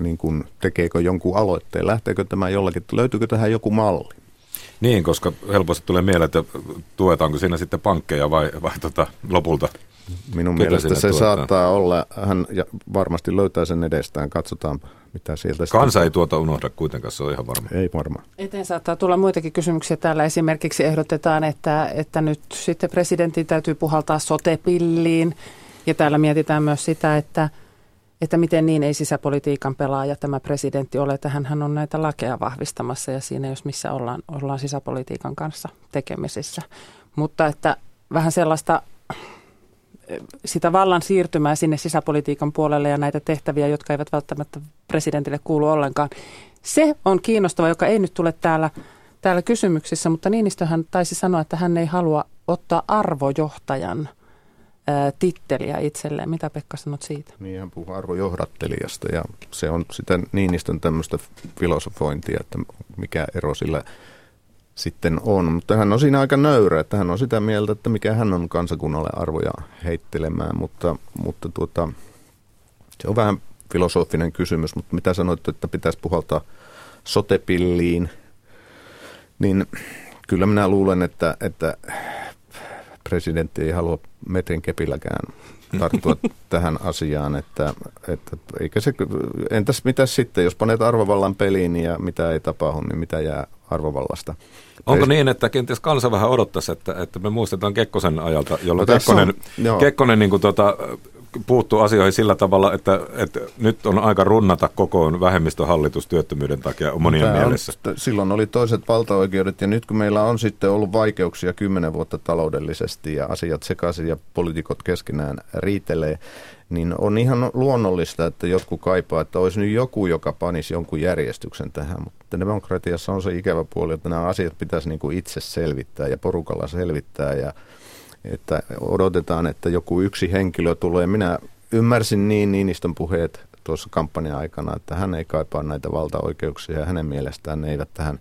niin kuin tekeekö jonkun aloitteen, lähteekö tämä jollakin, löytyykö tähän joku malli? Niin, koska helposti tulee mieleen, että tuetaanko siinä sitten pankkeja vai, vai tota, lopulta Minun mielestä se tuottaa? saattaa olla, hän varmasti löytää sen edestään, katsotaan mitä sieltä. Kansa ei tuota unohda kuitenkaan, se on ihan varma. Ei varmaan. Eteen saattaa tulla muitakin kysymyksiä. Täällä esimerkiksi ehdotetaan, että, että nyt sitten presidentin täytyy puhaltaa sotepilliin. Ja täällä mietitään myös sitä, että että miten niin ei sisäpolitiikan pelaaja tämä presidentti ole, että hän on näitä lakeja vahvistamassa ja siinä jos missä ollaan, ollaan sisäpolitiikan kanssa tekemisissä. Mutta että vähän sellaista sitä vallan siirtymää sinne sisäpolitiikan puolelle ja näitä tehtäviä, jotka eivät välttämättä presidentille kuulu ollenkaan. Se on kiinnostava, joka ei nyt tule täällä, täällä kysymyksissä, mutta Niinistöhän taisi sanoa, että hän ei halua ottaa arvojohtajan titteliä itselleen. Mitä Pekka sanot siitä? Niin, hän puhuu arvojohdattelijasta ja se on sitä Niinistön tämmöistä filosofointia, että mikä ero sillä sitten on. Mutta hän on siinä aika nöyrä, että hän on sitä mieltä, että mikä hän on kansakunnalle arvoja heittelemään, mutta, mutta tuota, se on vähän filosofinen kysymys, mutta mitä sanoit, että pitäisi puhaltaa sotepilliin, niin kyllä minä luulen, että, että presidentti ei halua metrin kepilläkään tarttua tähän asiaan, että, että eikä se, entäs mitä sitten, jos panet arvovallan peliin ja mitä ei tapahdu, niin mitä jää arvovallasta? Onko niin, että kenties kansa vähän odottaisi, että, että me muistetaan Kekkosen ajalta, jolloin no, Kekkonen, on, Kekkonen niin kuin tuota, puuttuu asioihin sillä tavalla, että, että nyt on aika runnata kokoon vähemmistöhallitus työttömyyden takia monien Tämä mielessä. On, silloin oli toiset valtaoikeudet ja nyt kun meillä on sitten ollut vaikeuksia kymmenen vuotta taloudellisesti ja asiat sekaisin ja poliitikot keskenään riitelee, niin on ihan luonnollista, että jotkut kaipaa, että olisi nyt joku, joka panisi jonkun järjestyksen tähän. Mutta demokratiassa on se ikävä puoli, että nämä asiat pitäisi niin kuin itse selvittää ja porukalla selvittää ja että odotetaan, että joku yksi henkilö tulee. Minä ymmärsin niin Niinistön puheet tuossa kampanjan aikana, että hän ei kaipaa näitä valtaoikeuksia ja hänen mielestään ne eivät tähän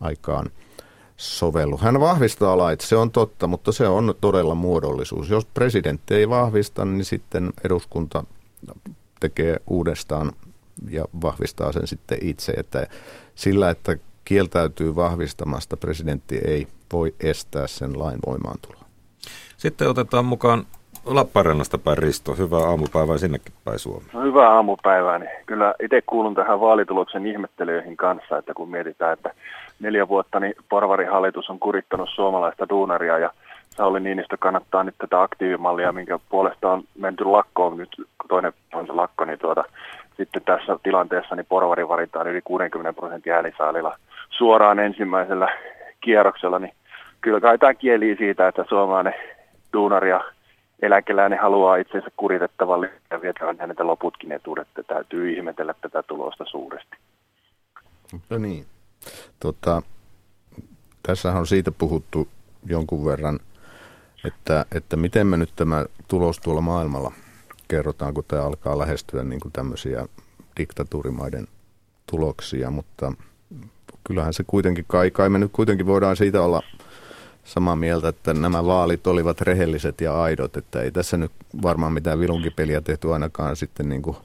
aikaan sovellu. Hän vahvistaa lait, se on totta, mutta se on todella muodollisuus. Jos presidentti ei vahvista, niin sitten eduskunta tekee uudestaan ja vahvistaa sen sitten itse. Että sillä, että kieltäytyy vahvistamasta, presidentti ei voi estää sen lain voimaantuloa. Sitten otetaan mukaan Lappeenrannasta päin Risto. Hyvää aamupäivää sinnekin päin Suomeen. No, hyvää aamupäivää. Niin kyllä itse kuulun tähän vaalituloksen ihmettelyihin kanssa, että kun mietitään, että neljä vuotta niin porvarihallitus on kurittanut suomalaista duunaria ja Sauli Niinistö kannattaa nyt tätä aktiivimallia, minkä puolesta on menty lakkoon, nyt toinen on se lakko, niin tuota, sitten tässä tilanteessa niin porvari varitaan yli 60 prosentin äänisaalilla suoraan ensimmäisellä kierroksella, niin kyllä kai tämä kieli siitä, että suomalainen duunari ja eläkeläinen haluaa itsensä kuritettavalle ja vietävän häneltä loputkin etuudet. Täytyy ihmetellä tätä tulosta suuresti. No niin. Tota, tässä on siitä puhuttu jonkun verran, että, että miten me nyt tämä tulos tuolla maailmalla kerrotaan, kun tämä alkaa lähestyä niin kuin tämmöisiä diktatuurimaiden tuloksia, mutta kyllähän se kuitenkin, kai, kai me nyt kuitenkin voidaan siitä olla samaa mieltä, että nämä vaalit olivat rehelliset ja aidot, että ei tässä nyt varmaan mitään vilunkipeliä tehty ainakaan sitten niin kuin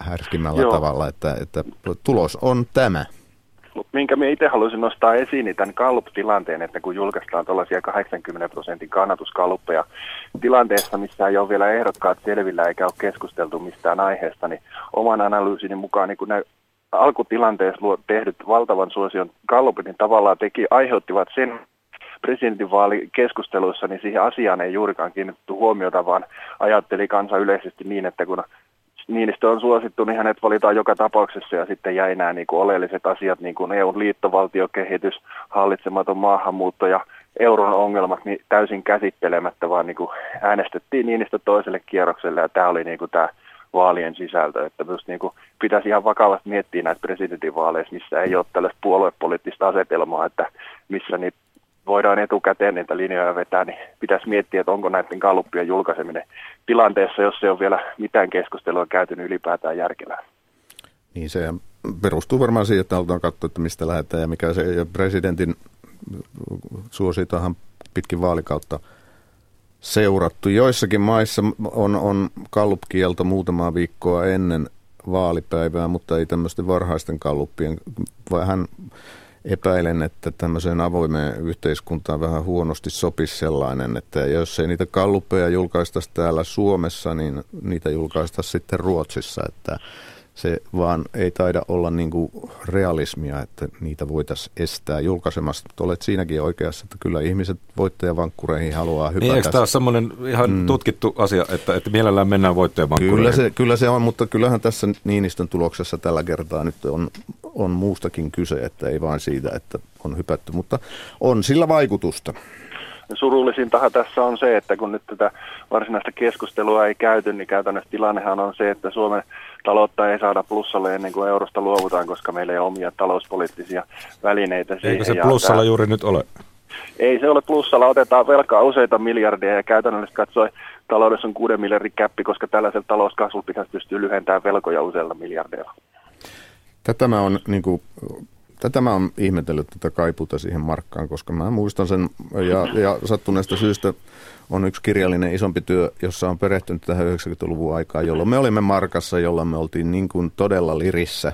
härskimmällä Joo. tavalla, että, että tulos on tämä. Mutta minkä minä itse haluaisin nostaa esiin, niin tämän Gallup-tilanteen, että kun julkaistaan tuollaisia 80 prosentin kannatuskaluppeja tilanteessa, missä ei ole vielä ehdokkaat selvillä eikä ole keskusteltu mistään aiheesta, niin oman analyysini mukaan niin kun ne alkutilanteessa tehdyt valtavan suosion Gallupin niin tavallaan teki, aiheuttivat sen, presidentinvaalikeskusteluissa, niin siihen asiaan ei juurikaan kiinnitetty huomiota, vaan ajatteli kansa yleisesti niin, että kun Niinistö on suosittu, niin hänet valitaan joka tapauksessa ja sitten jäi nämä niin kuin oleelliset asiat, niin kuin EUn liittovaltiokehitys, hallitsematon maahanmuutto ja euron ongelmat niin täysin käsittelemättä, vaan niin kuin äänestettiin Niinistö toiselle kierrokselle ja tämä oli niin kuin tämä vaalien sisältö, että myös niin kuin pitäisi ihan vakavasti miettiä näitä presidentinvaaleissa, missä ei ole tällaista puoluepoliittista asetelmaa, että missä niitä voidaan etukäteen niitä linjoja vetää, niin pitäisi miettiä, että onko näiden kalluppien julkaiseminen tilanteessa, jos ei ole vielä mitään keskustelua käyty niin ylipäätään järkevää. Niin se perustuu varmaan siihen, että halutaan katsoa, että mistä lähdetään ja mikä se ja presidentin suositohan pitkin vaalikautta seurattu. Joissakin maissa on, on kallupkielto muutamaa viikkoa ennen vaalipäivää, mutta ei tämmöisten varhaisten kalluppien. Vähän epäilen, että tämmöiseen avoimeen yhteiskuntaan vähän huonosti sopisi sellainen, että jos ei niitä kalluppeja julkaistaisi täällä Suomessa, niin niitä julkaistaisi sitten Ruotsissa, että se vaan ei taida olla niin kuin realismia, että niitä voitaisiin estää julkaisemasta. Olet siinäkin oikeassa, että kyllä ihmiset voittajavankkureihin haluaa hypätä. Niin, eikö tämä ole semmoinen ihan mm. tutkittu asia, että, että mielellään mennään voittajavankkureihin? Kyllä se, kyllä se on, mutta kyllähän tässä Niinistön tuloksessa tällä kertaa nyt on, on muustakin kyse, että ei vain siitä, että on hypätty, mutta on sillä vaikutusta. Surullisintahan tässä on se, että kun nyt tätä varsinaista keskustelua ei käyty, niin käytännössä tilannehan on se, että Suomen taloutta ei saada plussalle ennen kuin eurosta luovutaan, koska meillä ei ole omia talouspoliittisia välineitä siihen. Eikö se plussalla tämä... juuri nyt ole? Ei se ole plussalla, otetaan velkaa useita miljardia ja käytännössä katsoi taloudessa on 6 miljardin käppi, koska tällaisella talouskasvulla pitäisi pystyä lyhentämään velkoja useilla miljardeilla. Tätä mä on niin kuin, tätä mä oon ihmetellyt tätä kaiputa siihen markkaan, koska mä muistan sen ja, ja sattuneesta syystä on yksi kirjallinen isompi työ, jossa on perehtynyt tähän 90-luvun aikaan, jolloin me olimme markassa, jolloin me oltiin niin kuin todella lirissä.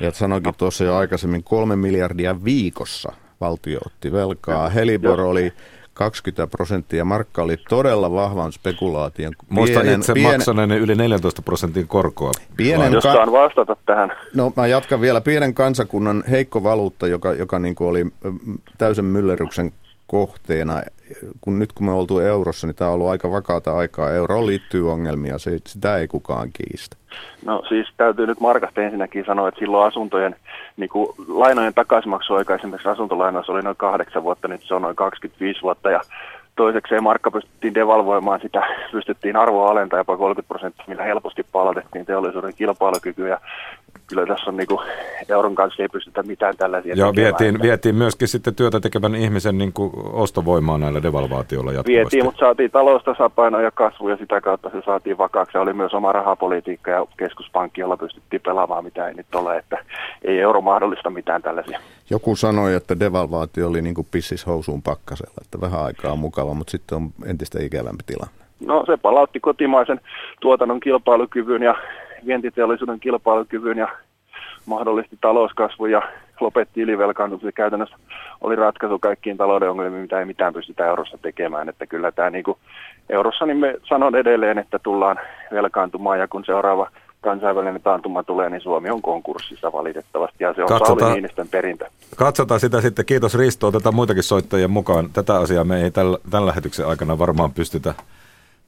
Ja sanoikin tuossa jo aikaisemmin, kolme miljardia viikossa valtio otti velkaa. Helibor oli 20 prosenttia. Markka oli todella vahvan spekulaation. Muista itse pienen, maksaneeni yli 14 prosentin korkoa. Pienen Jos saan vastata tähän. No mä jatkan vielä. Pienen kansakunnan heikko valuutta, joka, joka niin kuin oli täysin myllerryksen kohteena. Kun nyt kun me oltu eurossa, niin tämä on ollut aika vakaata aikaa. Euroon liittyy ongelmia, se, sitä ei kukaan kiistä. No siis täytyy nyt Markasta ensinnäkin sanoa, että silloin asuntojen niin kuin lainojen takaisinmaksuaika esimerkiksi asuntolainoissa oli noin kahdeksan vuotta, nyt se on noin 25 vuotta ja toisekseen markka pystyttiin devalvoimaan sitä, pystyttiin arvoa alentamaan jopa 30 prosenttia, millä helposti palautettiin teollisuuden kilpailukyky ja kyllä tässä on niin kuin, euron kanssa ei pystytä mitään tällaisia Ja vietiin, vietiin myöskin sitten työtä tekevän ihmisen niin kuin ostovoimaa näillä devalvaatioilla jatkuvasti. Vietiin, mutta saatiin taloustasapaino ja kasvu ja sitä kautta se saatiin vakaaksi. Oli myös oma rahapolitiikka ja keskuspankki, jolla pystyttiin pelaamaan, mitä ei nyt ole, että ei euro mahdollista mitään tällaisia. Joku sanoi, että devalvaatio oli niin kuin pissis housuun pakkasella, että vähän aikaa on mukava, mutta sitten on entistä ikävämpi tilanne. No se palautti kotimaisen tuotannon kilpailukyvyn ja vientiteollisuuden kilpailukyvyn ja mahdollisti talouskasvun ja lopetti ylivelkaantumisen. Käytännössä oli ratkaisu kaikkiin talouden ongelmiin, mitä ei mitään pystytä eurossa tekemään. Että kyllä tämä niin kuin eurossa, niin me sanon edelleen, että tullaan velkaantumaan ja kun seuraava kansainvälinen taantuma tulee, niin Suomi on konkurssissa valitettavasti ja se on katsotaan, Sauli Niinistön perintö. Katsotaan sitä sitten. Kiitos Risto. Otetaan muitakin soittajia mukaan. Tätä asiaa me ei tällä, tämän lähetyksen aikana varmaan pystytä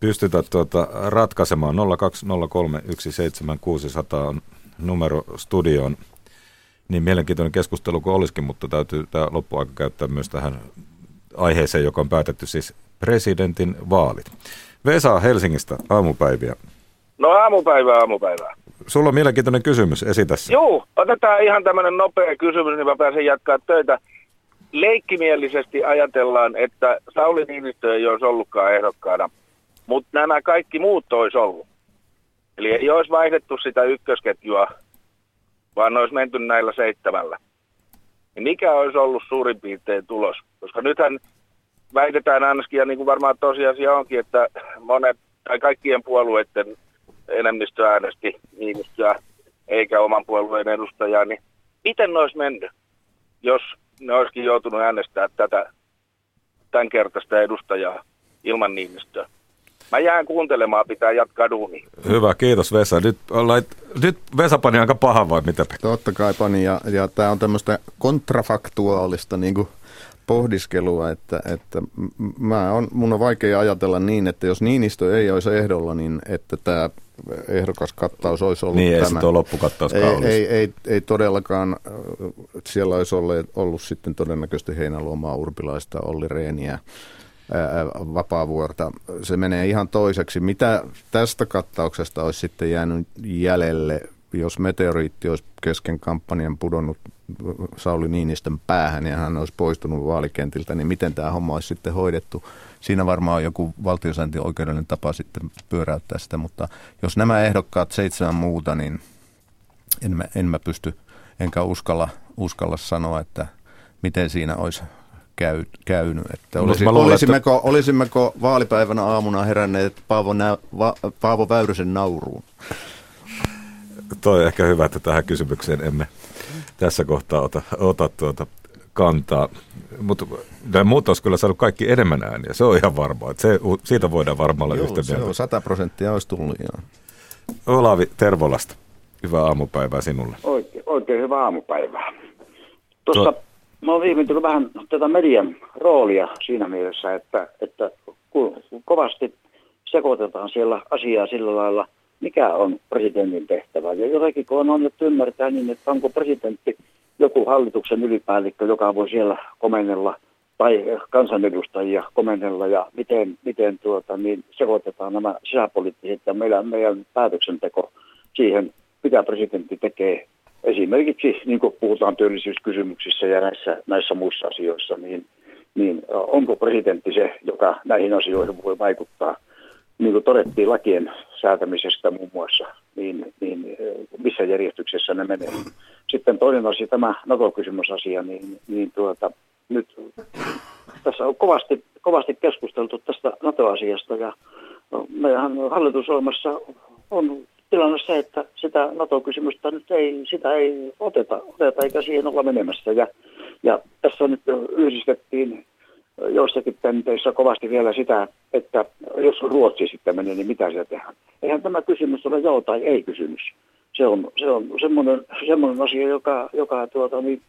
pystytä tuota ratkaisemaan. 020317600 on numero studioon. Niin mielenkiintoinen keskustelu kuin olisikin, mutta täytyy tämä loppuaika käyttää myös tähän aiheeseen, joka on päätetty siis presidentin vaalit. Vesa Helsingistä, aamupäiviä. No aamupäivää, aamupäivää. Sulla on mielenkiintoinen kysymys, esitä se. Joo, otetaan ihan tämmöinen nopea kysymys, niin mä pääsen jatkaa töitä. Leikkimielisesti ajatellaan, että Sauli Niinistö ei olisi ollutkaan ehdokkaana mutta nämä kaikki muut olisi ollut. Eli ei olisi vaihdettu sitä ykkösketjua, vaan olisi menty näillä seitsemällä. Niin mikä olisi ollut suurin piirtein tulos? Koska nythän väitetään ainakin, ja niin kuin varmaan tosiasia onkin, että monet tai kaikkien puolueiden enemmistö äänesti Niinistöä eikä oman puolueen edustajaa, niin miten ne olisi mennyt, jos ne olisikin joutunut äänestämään tätä tämän kertaista edustajaa ilman Niinistöä? Mä jään kuuntelemaan, pitää jatkaa duuni. Hyvä, kiitos Vesa. Nyt, lait, nyt Vesa pani aika paha vai mitä? Totta kai pani, ja, ja tämä on tämmöistä kontrafaktuaalista niin kuin pohdiskelua, että, että mä on, mun on vaikea ajatella niin, että jos Niinistö ei olisi ehdolla, niin että tämä ehdokaskattaus olisi ollut niin, tämä. Niin, ei loppukattaus ei, ei, ei, ei, todellakaan, siellä olisi ollut, ollut sitten todennäköisesti Heinäluomaa, Urpilaista, Olli Reeniä, vapaavuorta. Se menee ihan toiseksi. Mitä tästä kattauksesta olisi sitten jäänyt jäljelle, jos meteoriitti olisi kesken kampanjan pudonnut Sauli Niinistön päähän ja hän olisi poistunut vaalikentiltä, niin miten tämä homma olisi sitten hoidettu? Siinä varmaan on joku oikeudellinen tapa sitten pyöräyttää sitä, mutta jos nämä ehdokkaat seitsemän muuta, niin en mä, en mä pysty, enkä uskalla, uskalla sanoa, että miten siinä olisi käy, käynyt. Että olisi, luulen, olisimmeko, että... olisimmeko vaalipäivänä aamuna heränneet Paavo, Nä, Va, Paavo Väyrysen nauruun? Toi ehkä hyvä, että tähän kysymykseen emme tässä kohtaa ota, ota tuota kantaa. Mutta muut olisi kyllä saanut kaikki enemmän ääniä, se on ihan varmaa. Se, siitä voidaan varmaan olla Joo, yhtä mieltä. Joo, 100 prosenttia olisi tullut, joo. Olavi Tervolasta. Hyvää aamupäivää sinulle. Oikein, oikein hyvää aamupäivää. Tuossa Tuo... mä oon ihmetellyt vähän tätä median roolia siinä mielessä, että, että kovasti sekoitetaan siellä asiaa sillä lailla, mikä on presidentin tehtävä. Ja jotenkin kun on annettu ymmärtää niin, että onko presidentti joku hallituksen ylipäällikkö, joka voi siellä komennella tai kansanedustajia komennella ja miten, miten tuota, niin sekoitetaan nämä sisäpoliittiset ja meidän, meidän päätöksenteko siihen, mitä presidentti tekee esimerkiksi, niin kuin puhutaan työllisyyskysymyksissä ja näissä, näissä muissa asioissa, niin, niin onko presidentti se, joka näihin asioihin voi vaikuttaa – niin kuin todettiin lakien säätämisestä muun muassa, niin, niin missä järjestyksessä ne menee. Sitten toinen asia, tämä NATO-kysymysasia, niin, niin tuota, nyt tässä on kovasti, kovasti keskusteltu tästä NATO-asiasta ja no, meidän hallitusohjelmassa on tilanne se, että sitä NATO-kysymystä nyt ei, sitä ei oteta, oteta eikä siihen olla menemässä. Ja, ja tässä nyt yhdistettiin joissakin tenteissä kovasti vielä sitä, että jos Ruotsi sitten menee, niin mitä se tehdään. Eihän tämä kysymys ole joo tai ei kysymys. Se on, se on semmoinen, semmoinen asia, joka, joka tuota, niin,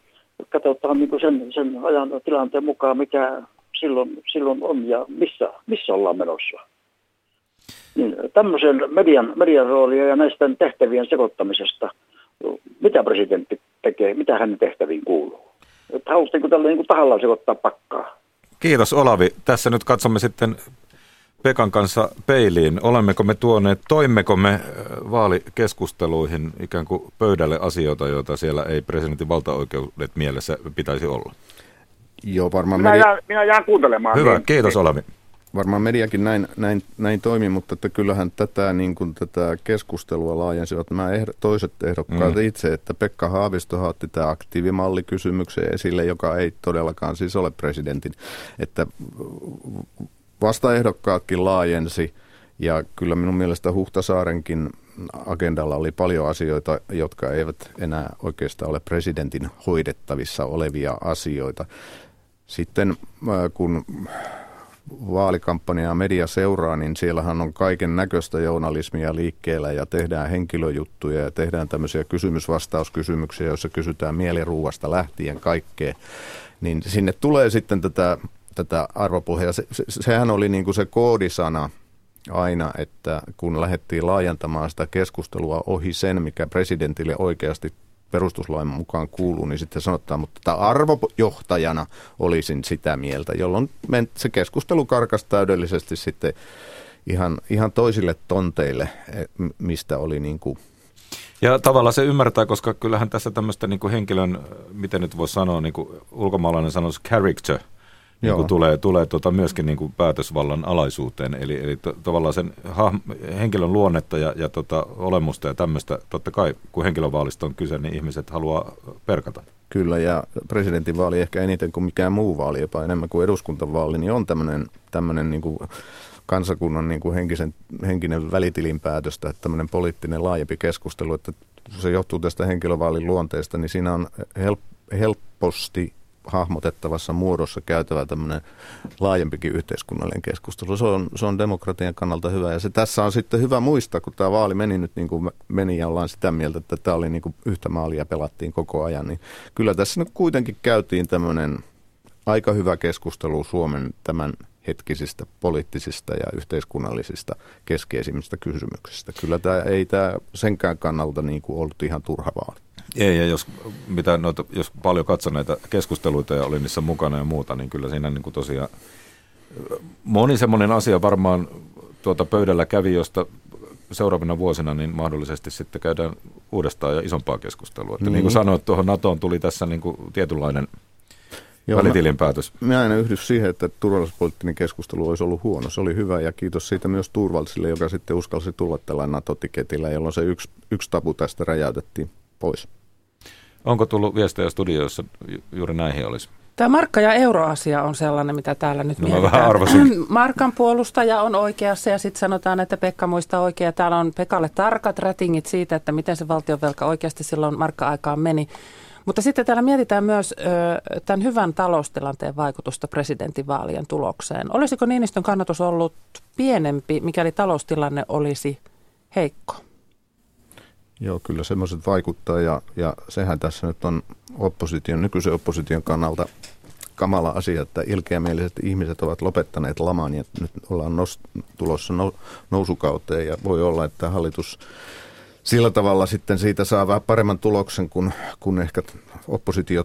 katsotaan niin sen, sen ajan tilanteen mukaan, mikä silloin, silloin on ja missä, missä ollaan menossa. Niin, tämmöisen median, median roolia ja näisten tehtävien sekoittamisesta, mitä presidentti tekee, mitä hänen tehtäviin kuuluu. Haluaisitko tällä niin tahallaan sekoittaa pakkaa? Kiitos Olavi. Tässä nyt katsomme sitten Pekan kanssa peiliin. Olemmeko me tuoneet, toimmeko me vaalikeskusteluihin ikään kuin pöydälle asioita, joita siellä ei presidentin valtaoikeudet mielessä pitäisi olla? Joo, varmaan minä, media... jään, minä jään kuuntelemaan. Hyvä, niin. kiitos Olavi. Varmaan mediakin näin, näin, näin toimii, mutta että kyllähän tätä, niin kuin tätä keskustelua laajensivat nämä ehdo, toiset ehdokkaat mm. itse, että Pekka Haavisto otti tämä aktiivimallikysymyksen esille, joka ei todellakaan siis ole presidentin. Että vastaehdokkaatkin laajensi ja kyllä minun mielestä Huhtasaarenkin agendalla oli paljon asioita, jotka eivät enää oikeastaan ole presidentin hoidettavissa olevia asioita. Sitten äh, kun vaalikampanjaa media seuraa, niin siellähän on kaiken näköistä journalismia liikkeellä ja tehdään henkilöjuttuja ja tehdään tämmöisiä kysymysvastauskysymyksiä, joissa kysytään mieliruuasta lähtien kaikkea. Niin sinne tulee sitten tätä, tätä arvopohjaa. Se, se, sehän oli niin kuin se koodisana aina, että kun lähdettiin laajentamaan sitä keskustelua ohi sen, mikä presidentille oikeasti perustuslain mukaan kuuluu, niin sitten sanotaan, mutta että arvojohtajana olisin sitä mieltä, jolloin se keskustelu karkas täydellisesti sitten ihan, ihan toisille tonteille, e, mistä oli niin kuin ja tavallaan se ymmärtää, koska kyllähän tässä tämmöistä niin kuin henkilön, miten nyt voi sanoa, niin kuin ulkomaalainen sanoisi character – niin kuin tulee, tulee tuota myöskin niin kuin päätösvallan alaisuuteen. Eli, eli to, tavallaan sen ha, henkilön luonnetta ja, ja tota, olemusta ja tämmöistä, totta kai kun henkilövaalista on kyse, niin ihmiset haluaa perkata. Kyllä, ja presidentinvaali ehkä eniten kuin mikään muu vaali, jopa enemmän kuin eduskuntavaali, niin on tämmöinen, tämmöinen niin kuin kansakunnan niin kuin henkisen, henkinen välitilinpäätöstä, että tämmöinen poliittinen laajempi keskustelu, että se johtuu tästä henkilövaalin luonteesta, niin siinä on help, helposti hahmotettavassa muodossa käytävä tämmöinen laajempikin yhteiskunnallinen keskustelu. Se on, se on demokratian kannalta hyvä ja se tässä on sitten hyvä muistaa, kun tämä vaali meni nyt niin kuin meni ja ollaan sitä mieltä, että tämä oli niin kuin yhtä maalia pelattiin koko ajan, niin kyllä tässä nyt kuitenkin käytiin tämmöinen aika hyvä keskustelu Suomen tämän hetkisistä poliittisista ja yhteiskunnallisista keskeisimmistä kysymyksistä. Kyllä tämä ei tämä senkään kannalta niin kuin ollut ihan turha vaali. Ei, ja jos, mitä noita, jos paljon katson näitä keskusteluita ja olin niissä mukana ja muuta, niin kyllä siinä niin kuin tosiaan moni semmoinen asia varmaan tuota pöydällä kävi, josta seuraavina vuosina niin mahdollisesti sitten käydään uudestaan ja isompaa keskustelua. Että niin. niin kuin sanoit, tuohon NATOon tuli tässä niin kuin tietynlainen Joo, välitilinpäätös. Mä, mä en yhdy siihen, että turvallisuuspoliittinen keskustelu olisi ollut huono. Se oli hyvä ja kiitos siitä myös Turvallisille, joka sitten uskalsi tulla tällä NATO-tiketillä, jolloin se yksi, yksi tabu tästä räjäytettiin pois. Onko tullut viestejä studioissa juuri näihin olisi? Tämä markka- ja euroasia on sellainen, mitä täällä nyt no, mietitään. Markan puolustaja on oikeassa ja sitten sanotaan, että Pekka muistaa oikein. Täällä on Pekalle tarkat rätingit siitä, että miten se valtionvelka oikeasti silloin markka-aikaan meni. Mutta sitten täällä mietitään myös ö, tämän hyvän taloustilanteen vaikutusta presidentinvaalien tulokseen. Olisiko Niinistön kannatus ollut pienempi, mikäli taloustilanne olisi heikko? Joo, kyllä semmoiset vaikuttaa ja, ja sehän tässä nyt on opposition, nykyisen opposition kannalta kamala asia, että ilkeämieliset ihmiset ovat lopettaneet laman ja nyt ollaan nost- tulossa no, nousukauteen ja voi olla, että hallitus sillä tavalla sitten siitä saa vähän paremman tuloksen, kun, kun ehkä oppositio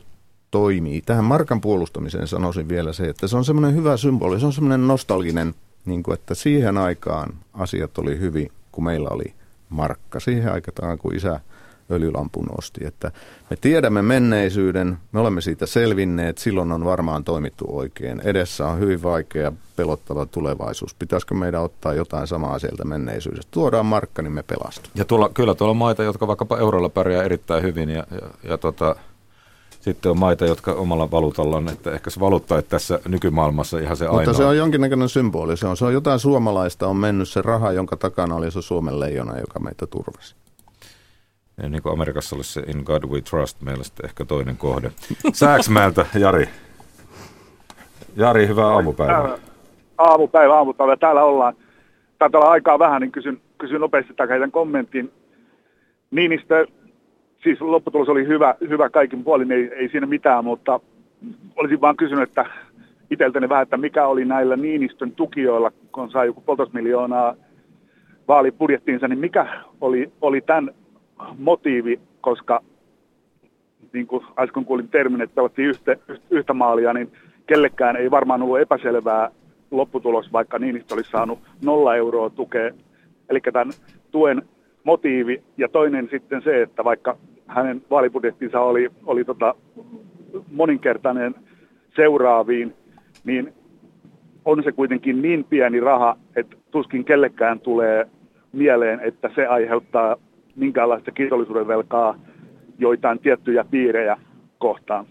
toimii. Tähän markan puolustamiseen sanoisin vielä se, että se on semmoinen hyvä symboli, se on semmoinen nostalginen, niin kuin, että siihen aikaan asiat oli hyvin, kun meillä oli markka. Siihen aikaan, kun isä öljylampun osti. Että me tiedämme menneisyyden, me olemme siitä selvinneet, silloin on varmaan toimittu oikein. Edessä on hyvin vaikea, pelottava tulevaisuus. Pitäisikö meidän ottaa jotain samaa sieltä menneisyydestä? Tuodaan markka, niin me pelastu. Ja tuolla, kyllä tuolla on maita, jotka vaikkapa eurolla pärjää erittäin hyvin ja, ja, ja tota, sitten on maita, jotka omalla valuutallaan, että ehkä se valuutta ei tässä nykymaailmassa ihan se ainoa. Mutta se on jonkinnäköinen symboli. Se on, se on jotain suomalaista, on mennyt se raha, jonka takana oli se Suomen leijona, joka meitä turvasi. Ja niin kuin Amerikassa olisi se In God We Trust, meillä sitten ehkä toinen kohde. Sääksmäeltä, Jari. Jari, hyvää aamupäivää. Aamupäivä, aamupäivä. Täällä ollaan. Taitaa olla aikaa vähän, niin kysyn, kysyn nopeasti takaisin kommenttiin. Niinistö, siis lopputulos oli hyvä, hyvä kaikin puolin, ei, ei siinä mitään, mutta olisin vaan kysynyt, että itseltäni vähän, että mikä oli näillä Niinistön tukijoilla, kun sai joku poltos miljoonaa vaalibudjettiinsa, niin mikä oli, oli tämän motiivi, koska niin kuin äsken kuulin termin, että pelattiin yhtä, yhtä maalia, niin kellekään ei varmaan ollut epäselvää lopputulos, vaikka Niinistö olisi saanut nolla euroa tukea. Eli tämän tuen motiivi ja toinen sitten se, että vaikka hänen vaalibudjettinsa oli, oli tota moninkertainen seuraaviin, niin on se kuitenkin niin pieni raha, että tuskin kellekään tulee mieleen, että se aiheuttaa minkäänlaista kiitollisuuden velkaa joitain tiettyjä piirejä kohtaan.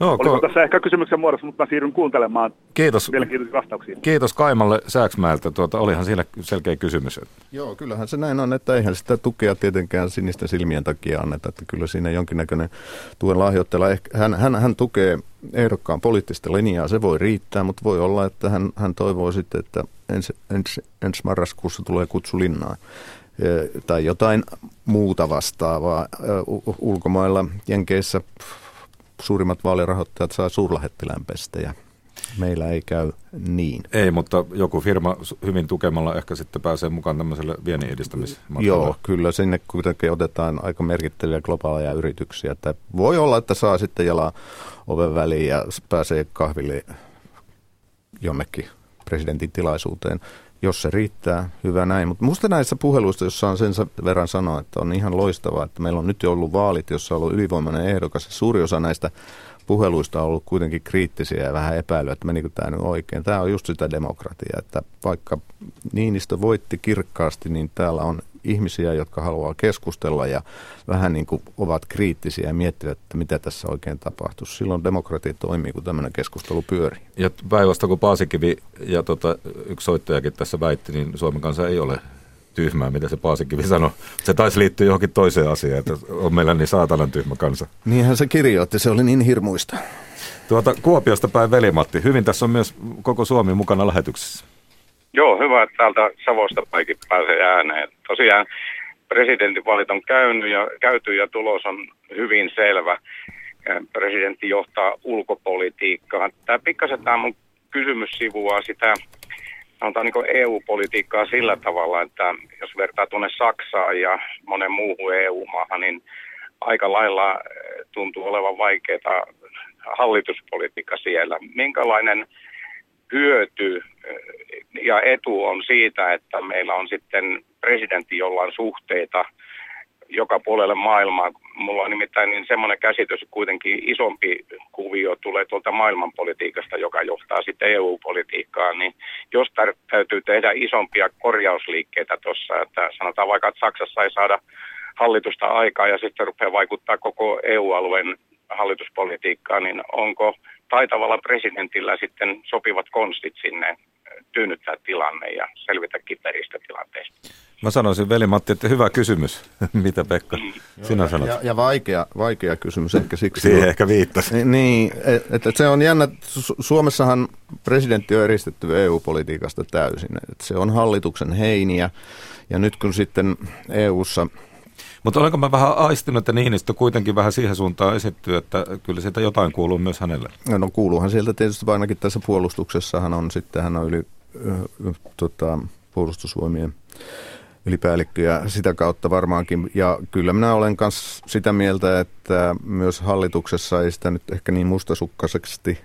No, Oliko ko- tässä ehkä kysymyksen muodossa, mutta mä siirryn kuuntelemaan Kiitos. mielenkiintoisia vastauksia. Kiitos Kaimalle Sääksmäeltä. Tuota, olihan siinä selkeä kysymys. Joo, kyllähän se näin on, että eihän sitä tukea tietenkään sinisten silmien takia anneta. Että kyllä siinä jonkinnäköinen tuen lahjoittela, hän, hän, hän tukee ehdokkaan poliittista linjaa, se voi riittää, mutta voi olla, että hän, hän toivoo sitten, että ensi, ensi, ensi marraskuussa tulee kutsu linnaan tai jotain muuta vastaavaa. Ulkomailla Jenkeissä suurimmat vaalirahoittajat saa suurlähettilään pestejä. Meillä ei käy niin. Ei, mutta joku firma hyvin tukemalla ehkä sitten pääsee mukaan tämmöiselle viennin edistämismatkalle. Joo, kyllä sinne kuitenkin otetaan aika merkittäviä globaaleja yrityksiä. Että voi olla, että saa sitten jalaa oven väliin ja pääsee kahville jonnekin presidentin tilaisuuteen jos se riittää, hyvä näin. Mutta musta näissä puheluissa, jos saan sen verran sanoa, että on ihan loistavaa, että meillä on nyt jo ollut vaalit, jossa on ollut ylivoimainen ehdokas. Suuri osa näistä puheluista on ollut kuitenkin kriittisiä ja vähän epäilyä, että menikö tämä nyt oikein. Tämä on just sitä demokratiaa, että vaikka Niinistö voitti kirkkaasti, niin täällä on ihmisiä, jotka haluaa keskustella ja vähän niin kuin ovat kriittisiä ja miettivät, että mitä tässä oikein tapahtuu. Silloin demokratia toimii, kun tämmöinen keskustelu pyörii. Ja päivästä kun Paasikivi ja tota, yksi soittajakin tässä väitti, niin Suomen kanssa ei ole tyhmää, mitä se Paasikivi sanoi. Se taisi liittyä johonkin toiseen asiaan, että on meillä niin saatanan tyhmä kansa. Niinhän se kirjoitti, se oli niin hirmuista. Tuota, Kuopiosta päin Velimatti. Hyvin tässä on myös koko Suomi mukana lähetyksessä. Joo, hyvä, että täältä Savosta paikin pääsee ääneen. Tosiaan presidentinvaalit on käynyt ja, käyty ja tulos on hyvin selvä. Presidentti johtaa ulkopolitiikkaa. Tämä pikkasen tämä mun kysymys sivua sitä sanotaan niin EU-politiikkaa sillä tavalla, että jos vertaa tuonne Saksaan ja monen muuhun EU-maahan, niin aika lailla tuntuu olevan vaikeaa hallituspolitiikka siellä. Minkälainen hyöty ja etu on siitä, että meillä on sitten presidentti, jolla on suhteita joka puolelle maailmaa. Mulla on nimittäin niin semmoinen käsitys, että kuitenkin isompi kuvio tulee tuolta maailmanpolitiikasta, joka johtaa sitten EU-politiikkaan, niin jos täytyy tehdä isompia korjausliikkeitä tuossa, että sanotaan vaikka, että Saksassa ei saada hallitusta aikaa ja sitten rupeaa vaikuttaa koko EU-alueen hallituspolitiikkaan, niin onko taitavalla presidentillä sitten sopivat konstit sinne tyynnyttää tilanne ja selvitä kiperistä tilanteista? Mä sanoisin veli Matti, että hyvä kysymys. Mitä Pekka sinä sanot? Ja, ja vaikea, vaikea kysymys ehkä siksi. Siihen ehkä viittasi. Niin, että et, et se on jännä. Suomessahan presidentti on eristetty EU-politiikasta täysin. Et se on hallituksen heiniä. Ja nyt kun sitten EU:ssa Mutta olenko mä vähän aistinut, että Niinistö kuitenkin vähän siihen suuntaan esittyy, että kyllä siitä jotain kuuluu myös hänelle? No, no kuuluuhan sieltä tietysti ainakin tässä puolustuksessahan on sitten, hän on yli äh, tota, puolustusvoimien ylipäällikkö ja sitä kautta varmaankin. Ja kyllä minä olen myös sitä mieltä, että myös hallituksessa ei sitä nyt ehkä niin mustasukkaisesti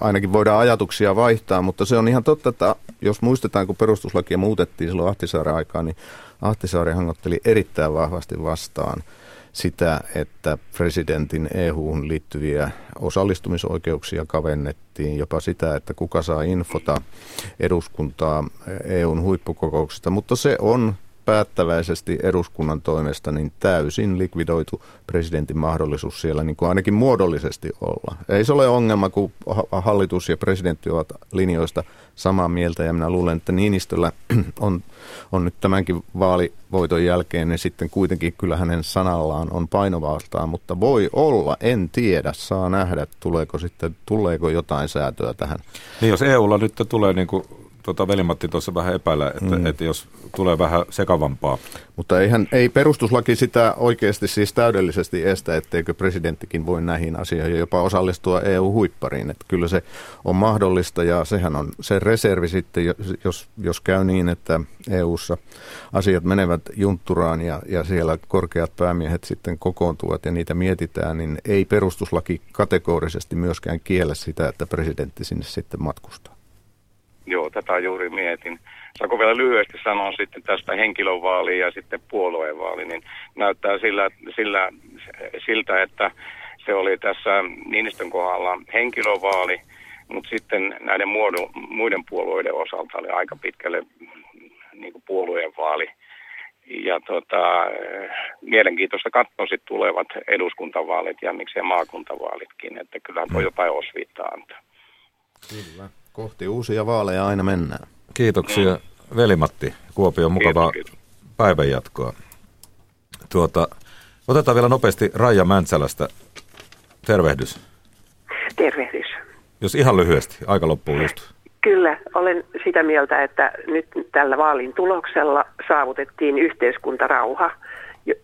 ainakin voidaan ajatuksia vaihtaa, mutta se on ihan totta, että jos muistetaan, kun perustuslakia muutettiin silloin Ahtisaaren aikaan, niin Ahtisaari hangotteli erittäin vahvasti vastaan sitä, että presidentin EU-hun liittyviä osallistumisoikeuksia kavennettiin, jopa sitä, että kuka saa infota eduskuntaa EUn huippukokouksesta, mutta se on päättäväisesti eduskunnan toimesta niin täysin likvidoitu presidentin mahdollisuus siellä niin kuin ainakin muodollisesti olla. Ei se ole ongelma, kun hallitus ja presidentti ovat linjoista samaa mieltä ja minä luulen, että Niinistöllä on, on nyt tämänkin vaalivoiton jälkeen niin sitten kuitenkin kyllä hänen sanallaan on painovaltaa, mutta voi olla, en tiedä, saa nähdä, tuleeko sitten, tuleeko jotain säätöä tähän. Niin jos EUlla nyt tulee niin kuin tuota Velimatti tuossa vähän epäillä, että, mm. että jos tulee vähän sekavampaa. Mutta eihän, ei perustuslaki sitä oikeasti siis täydellisesti estä, etteikö presidenttikin voi näihin asioihin jopa osallistua EU-huippariin. Että kyllä se on mahdollista ja sehän on se reservi sitten, jos, jos käy niin, että EUssa asiat menevät juntturaan ja, ja siellä korkeat päämiehet sitten kokoontuvat ja niitä mietitään, niin ei perustuslaki kategorisesti myöskään kiellä sitä, että presidentti sinne sitten matkustaa. Joo, tätä juuri mietin. Saanko vielä lyhyesti sanoa sitten tästä henkilövaaliin ja sitten puoluevaali, niin näyttää sillä, sillä, siltä, että se oli tässä Niinistön kohdalla henkilövaali, mutta sitten näiden muodon, muiden puolueiden osalta oli aika pitkälle niin kuin puolueen vaali. Ja tota, mielenkiintoista katsoa sitten tulevat eduskuntavaalit ja miksei maakuntavaalitkin, että kyllä tuo mm. jotain osviittaa antaa. Kyllä. Kohti uusia vaaleja aina mennään. Kiitoksia mm. Velimatti Kuopio, mukavaa päivänjatkoa. Tuota, otetaan vielä nopeasti Raija Mäntsälästä. Tervehdys. Tervehdys. Jos ihan lyhyesti, aika loppuu just. Kyllä, olen sitä mieltä, että nyt tällä vaalin tuloksella saavutettiin yhteiskuntarauha –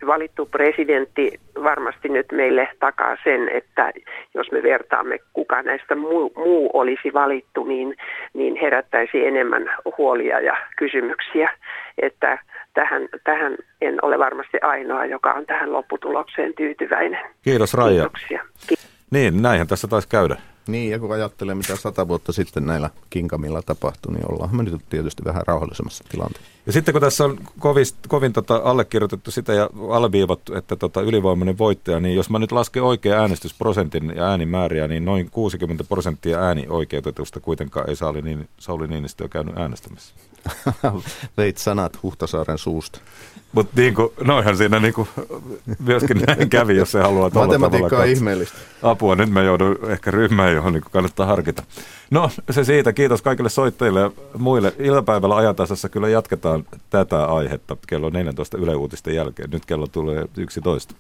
valittu presidentti varmasti nyt meille takaa sen, että jos me vertaamme, kuka näistä muu, muu olisi valittu, niin, niin herättäisi enemmän huolia ja kysymyksiä. Että tähän, tähän en ole varmasti ainoa, joka on tähän lopputulokseen tyytyväinen. Kiitos Raija. Kiitoksia. Niin, näinhän tässä taisi käydä. Niin, ja kun ajattelee, mitä sata vuotta sitten näillä kinkamilla tapahtui, niin ollaan me nyt tietysti vähän rauhallisemmassa tilanteessa. Ja sitten kun tässä on kovin, kovin tota allekirjoitettu sitä ja alviivattu, että tota ylivoimainen voittaja, niin jos mä nyt lasken oikean äänestysprosentin ja äänimääriä, niin noin 60 prosenttia äänioikeutetusta kuitenkaan ei Sauli, niin, Sauli Niinistö käynyt äänestämässä. Veit sanat Huhtasaaren suusta. Mutta niin noihan siinä niin kuin myöskin näin kävi, jos se haluaa tuolla Matematiikka on ihmeellistä. Apua, nyt mä joudun ehkä ryhmään, johon niin kannattaa harkita. No, se siitä. Kiitos kaikille soittajille ja muille. Iltapäivällä ajantasassa kyllä jatketaan tätä aihetta kello 14 Yle Uutisten jälkeen. Nyt kello tulee 11.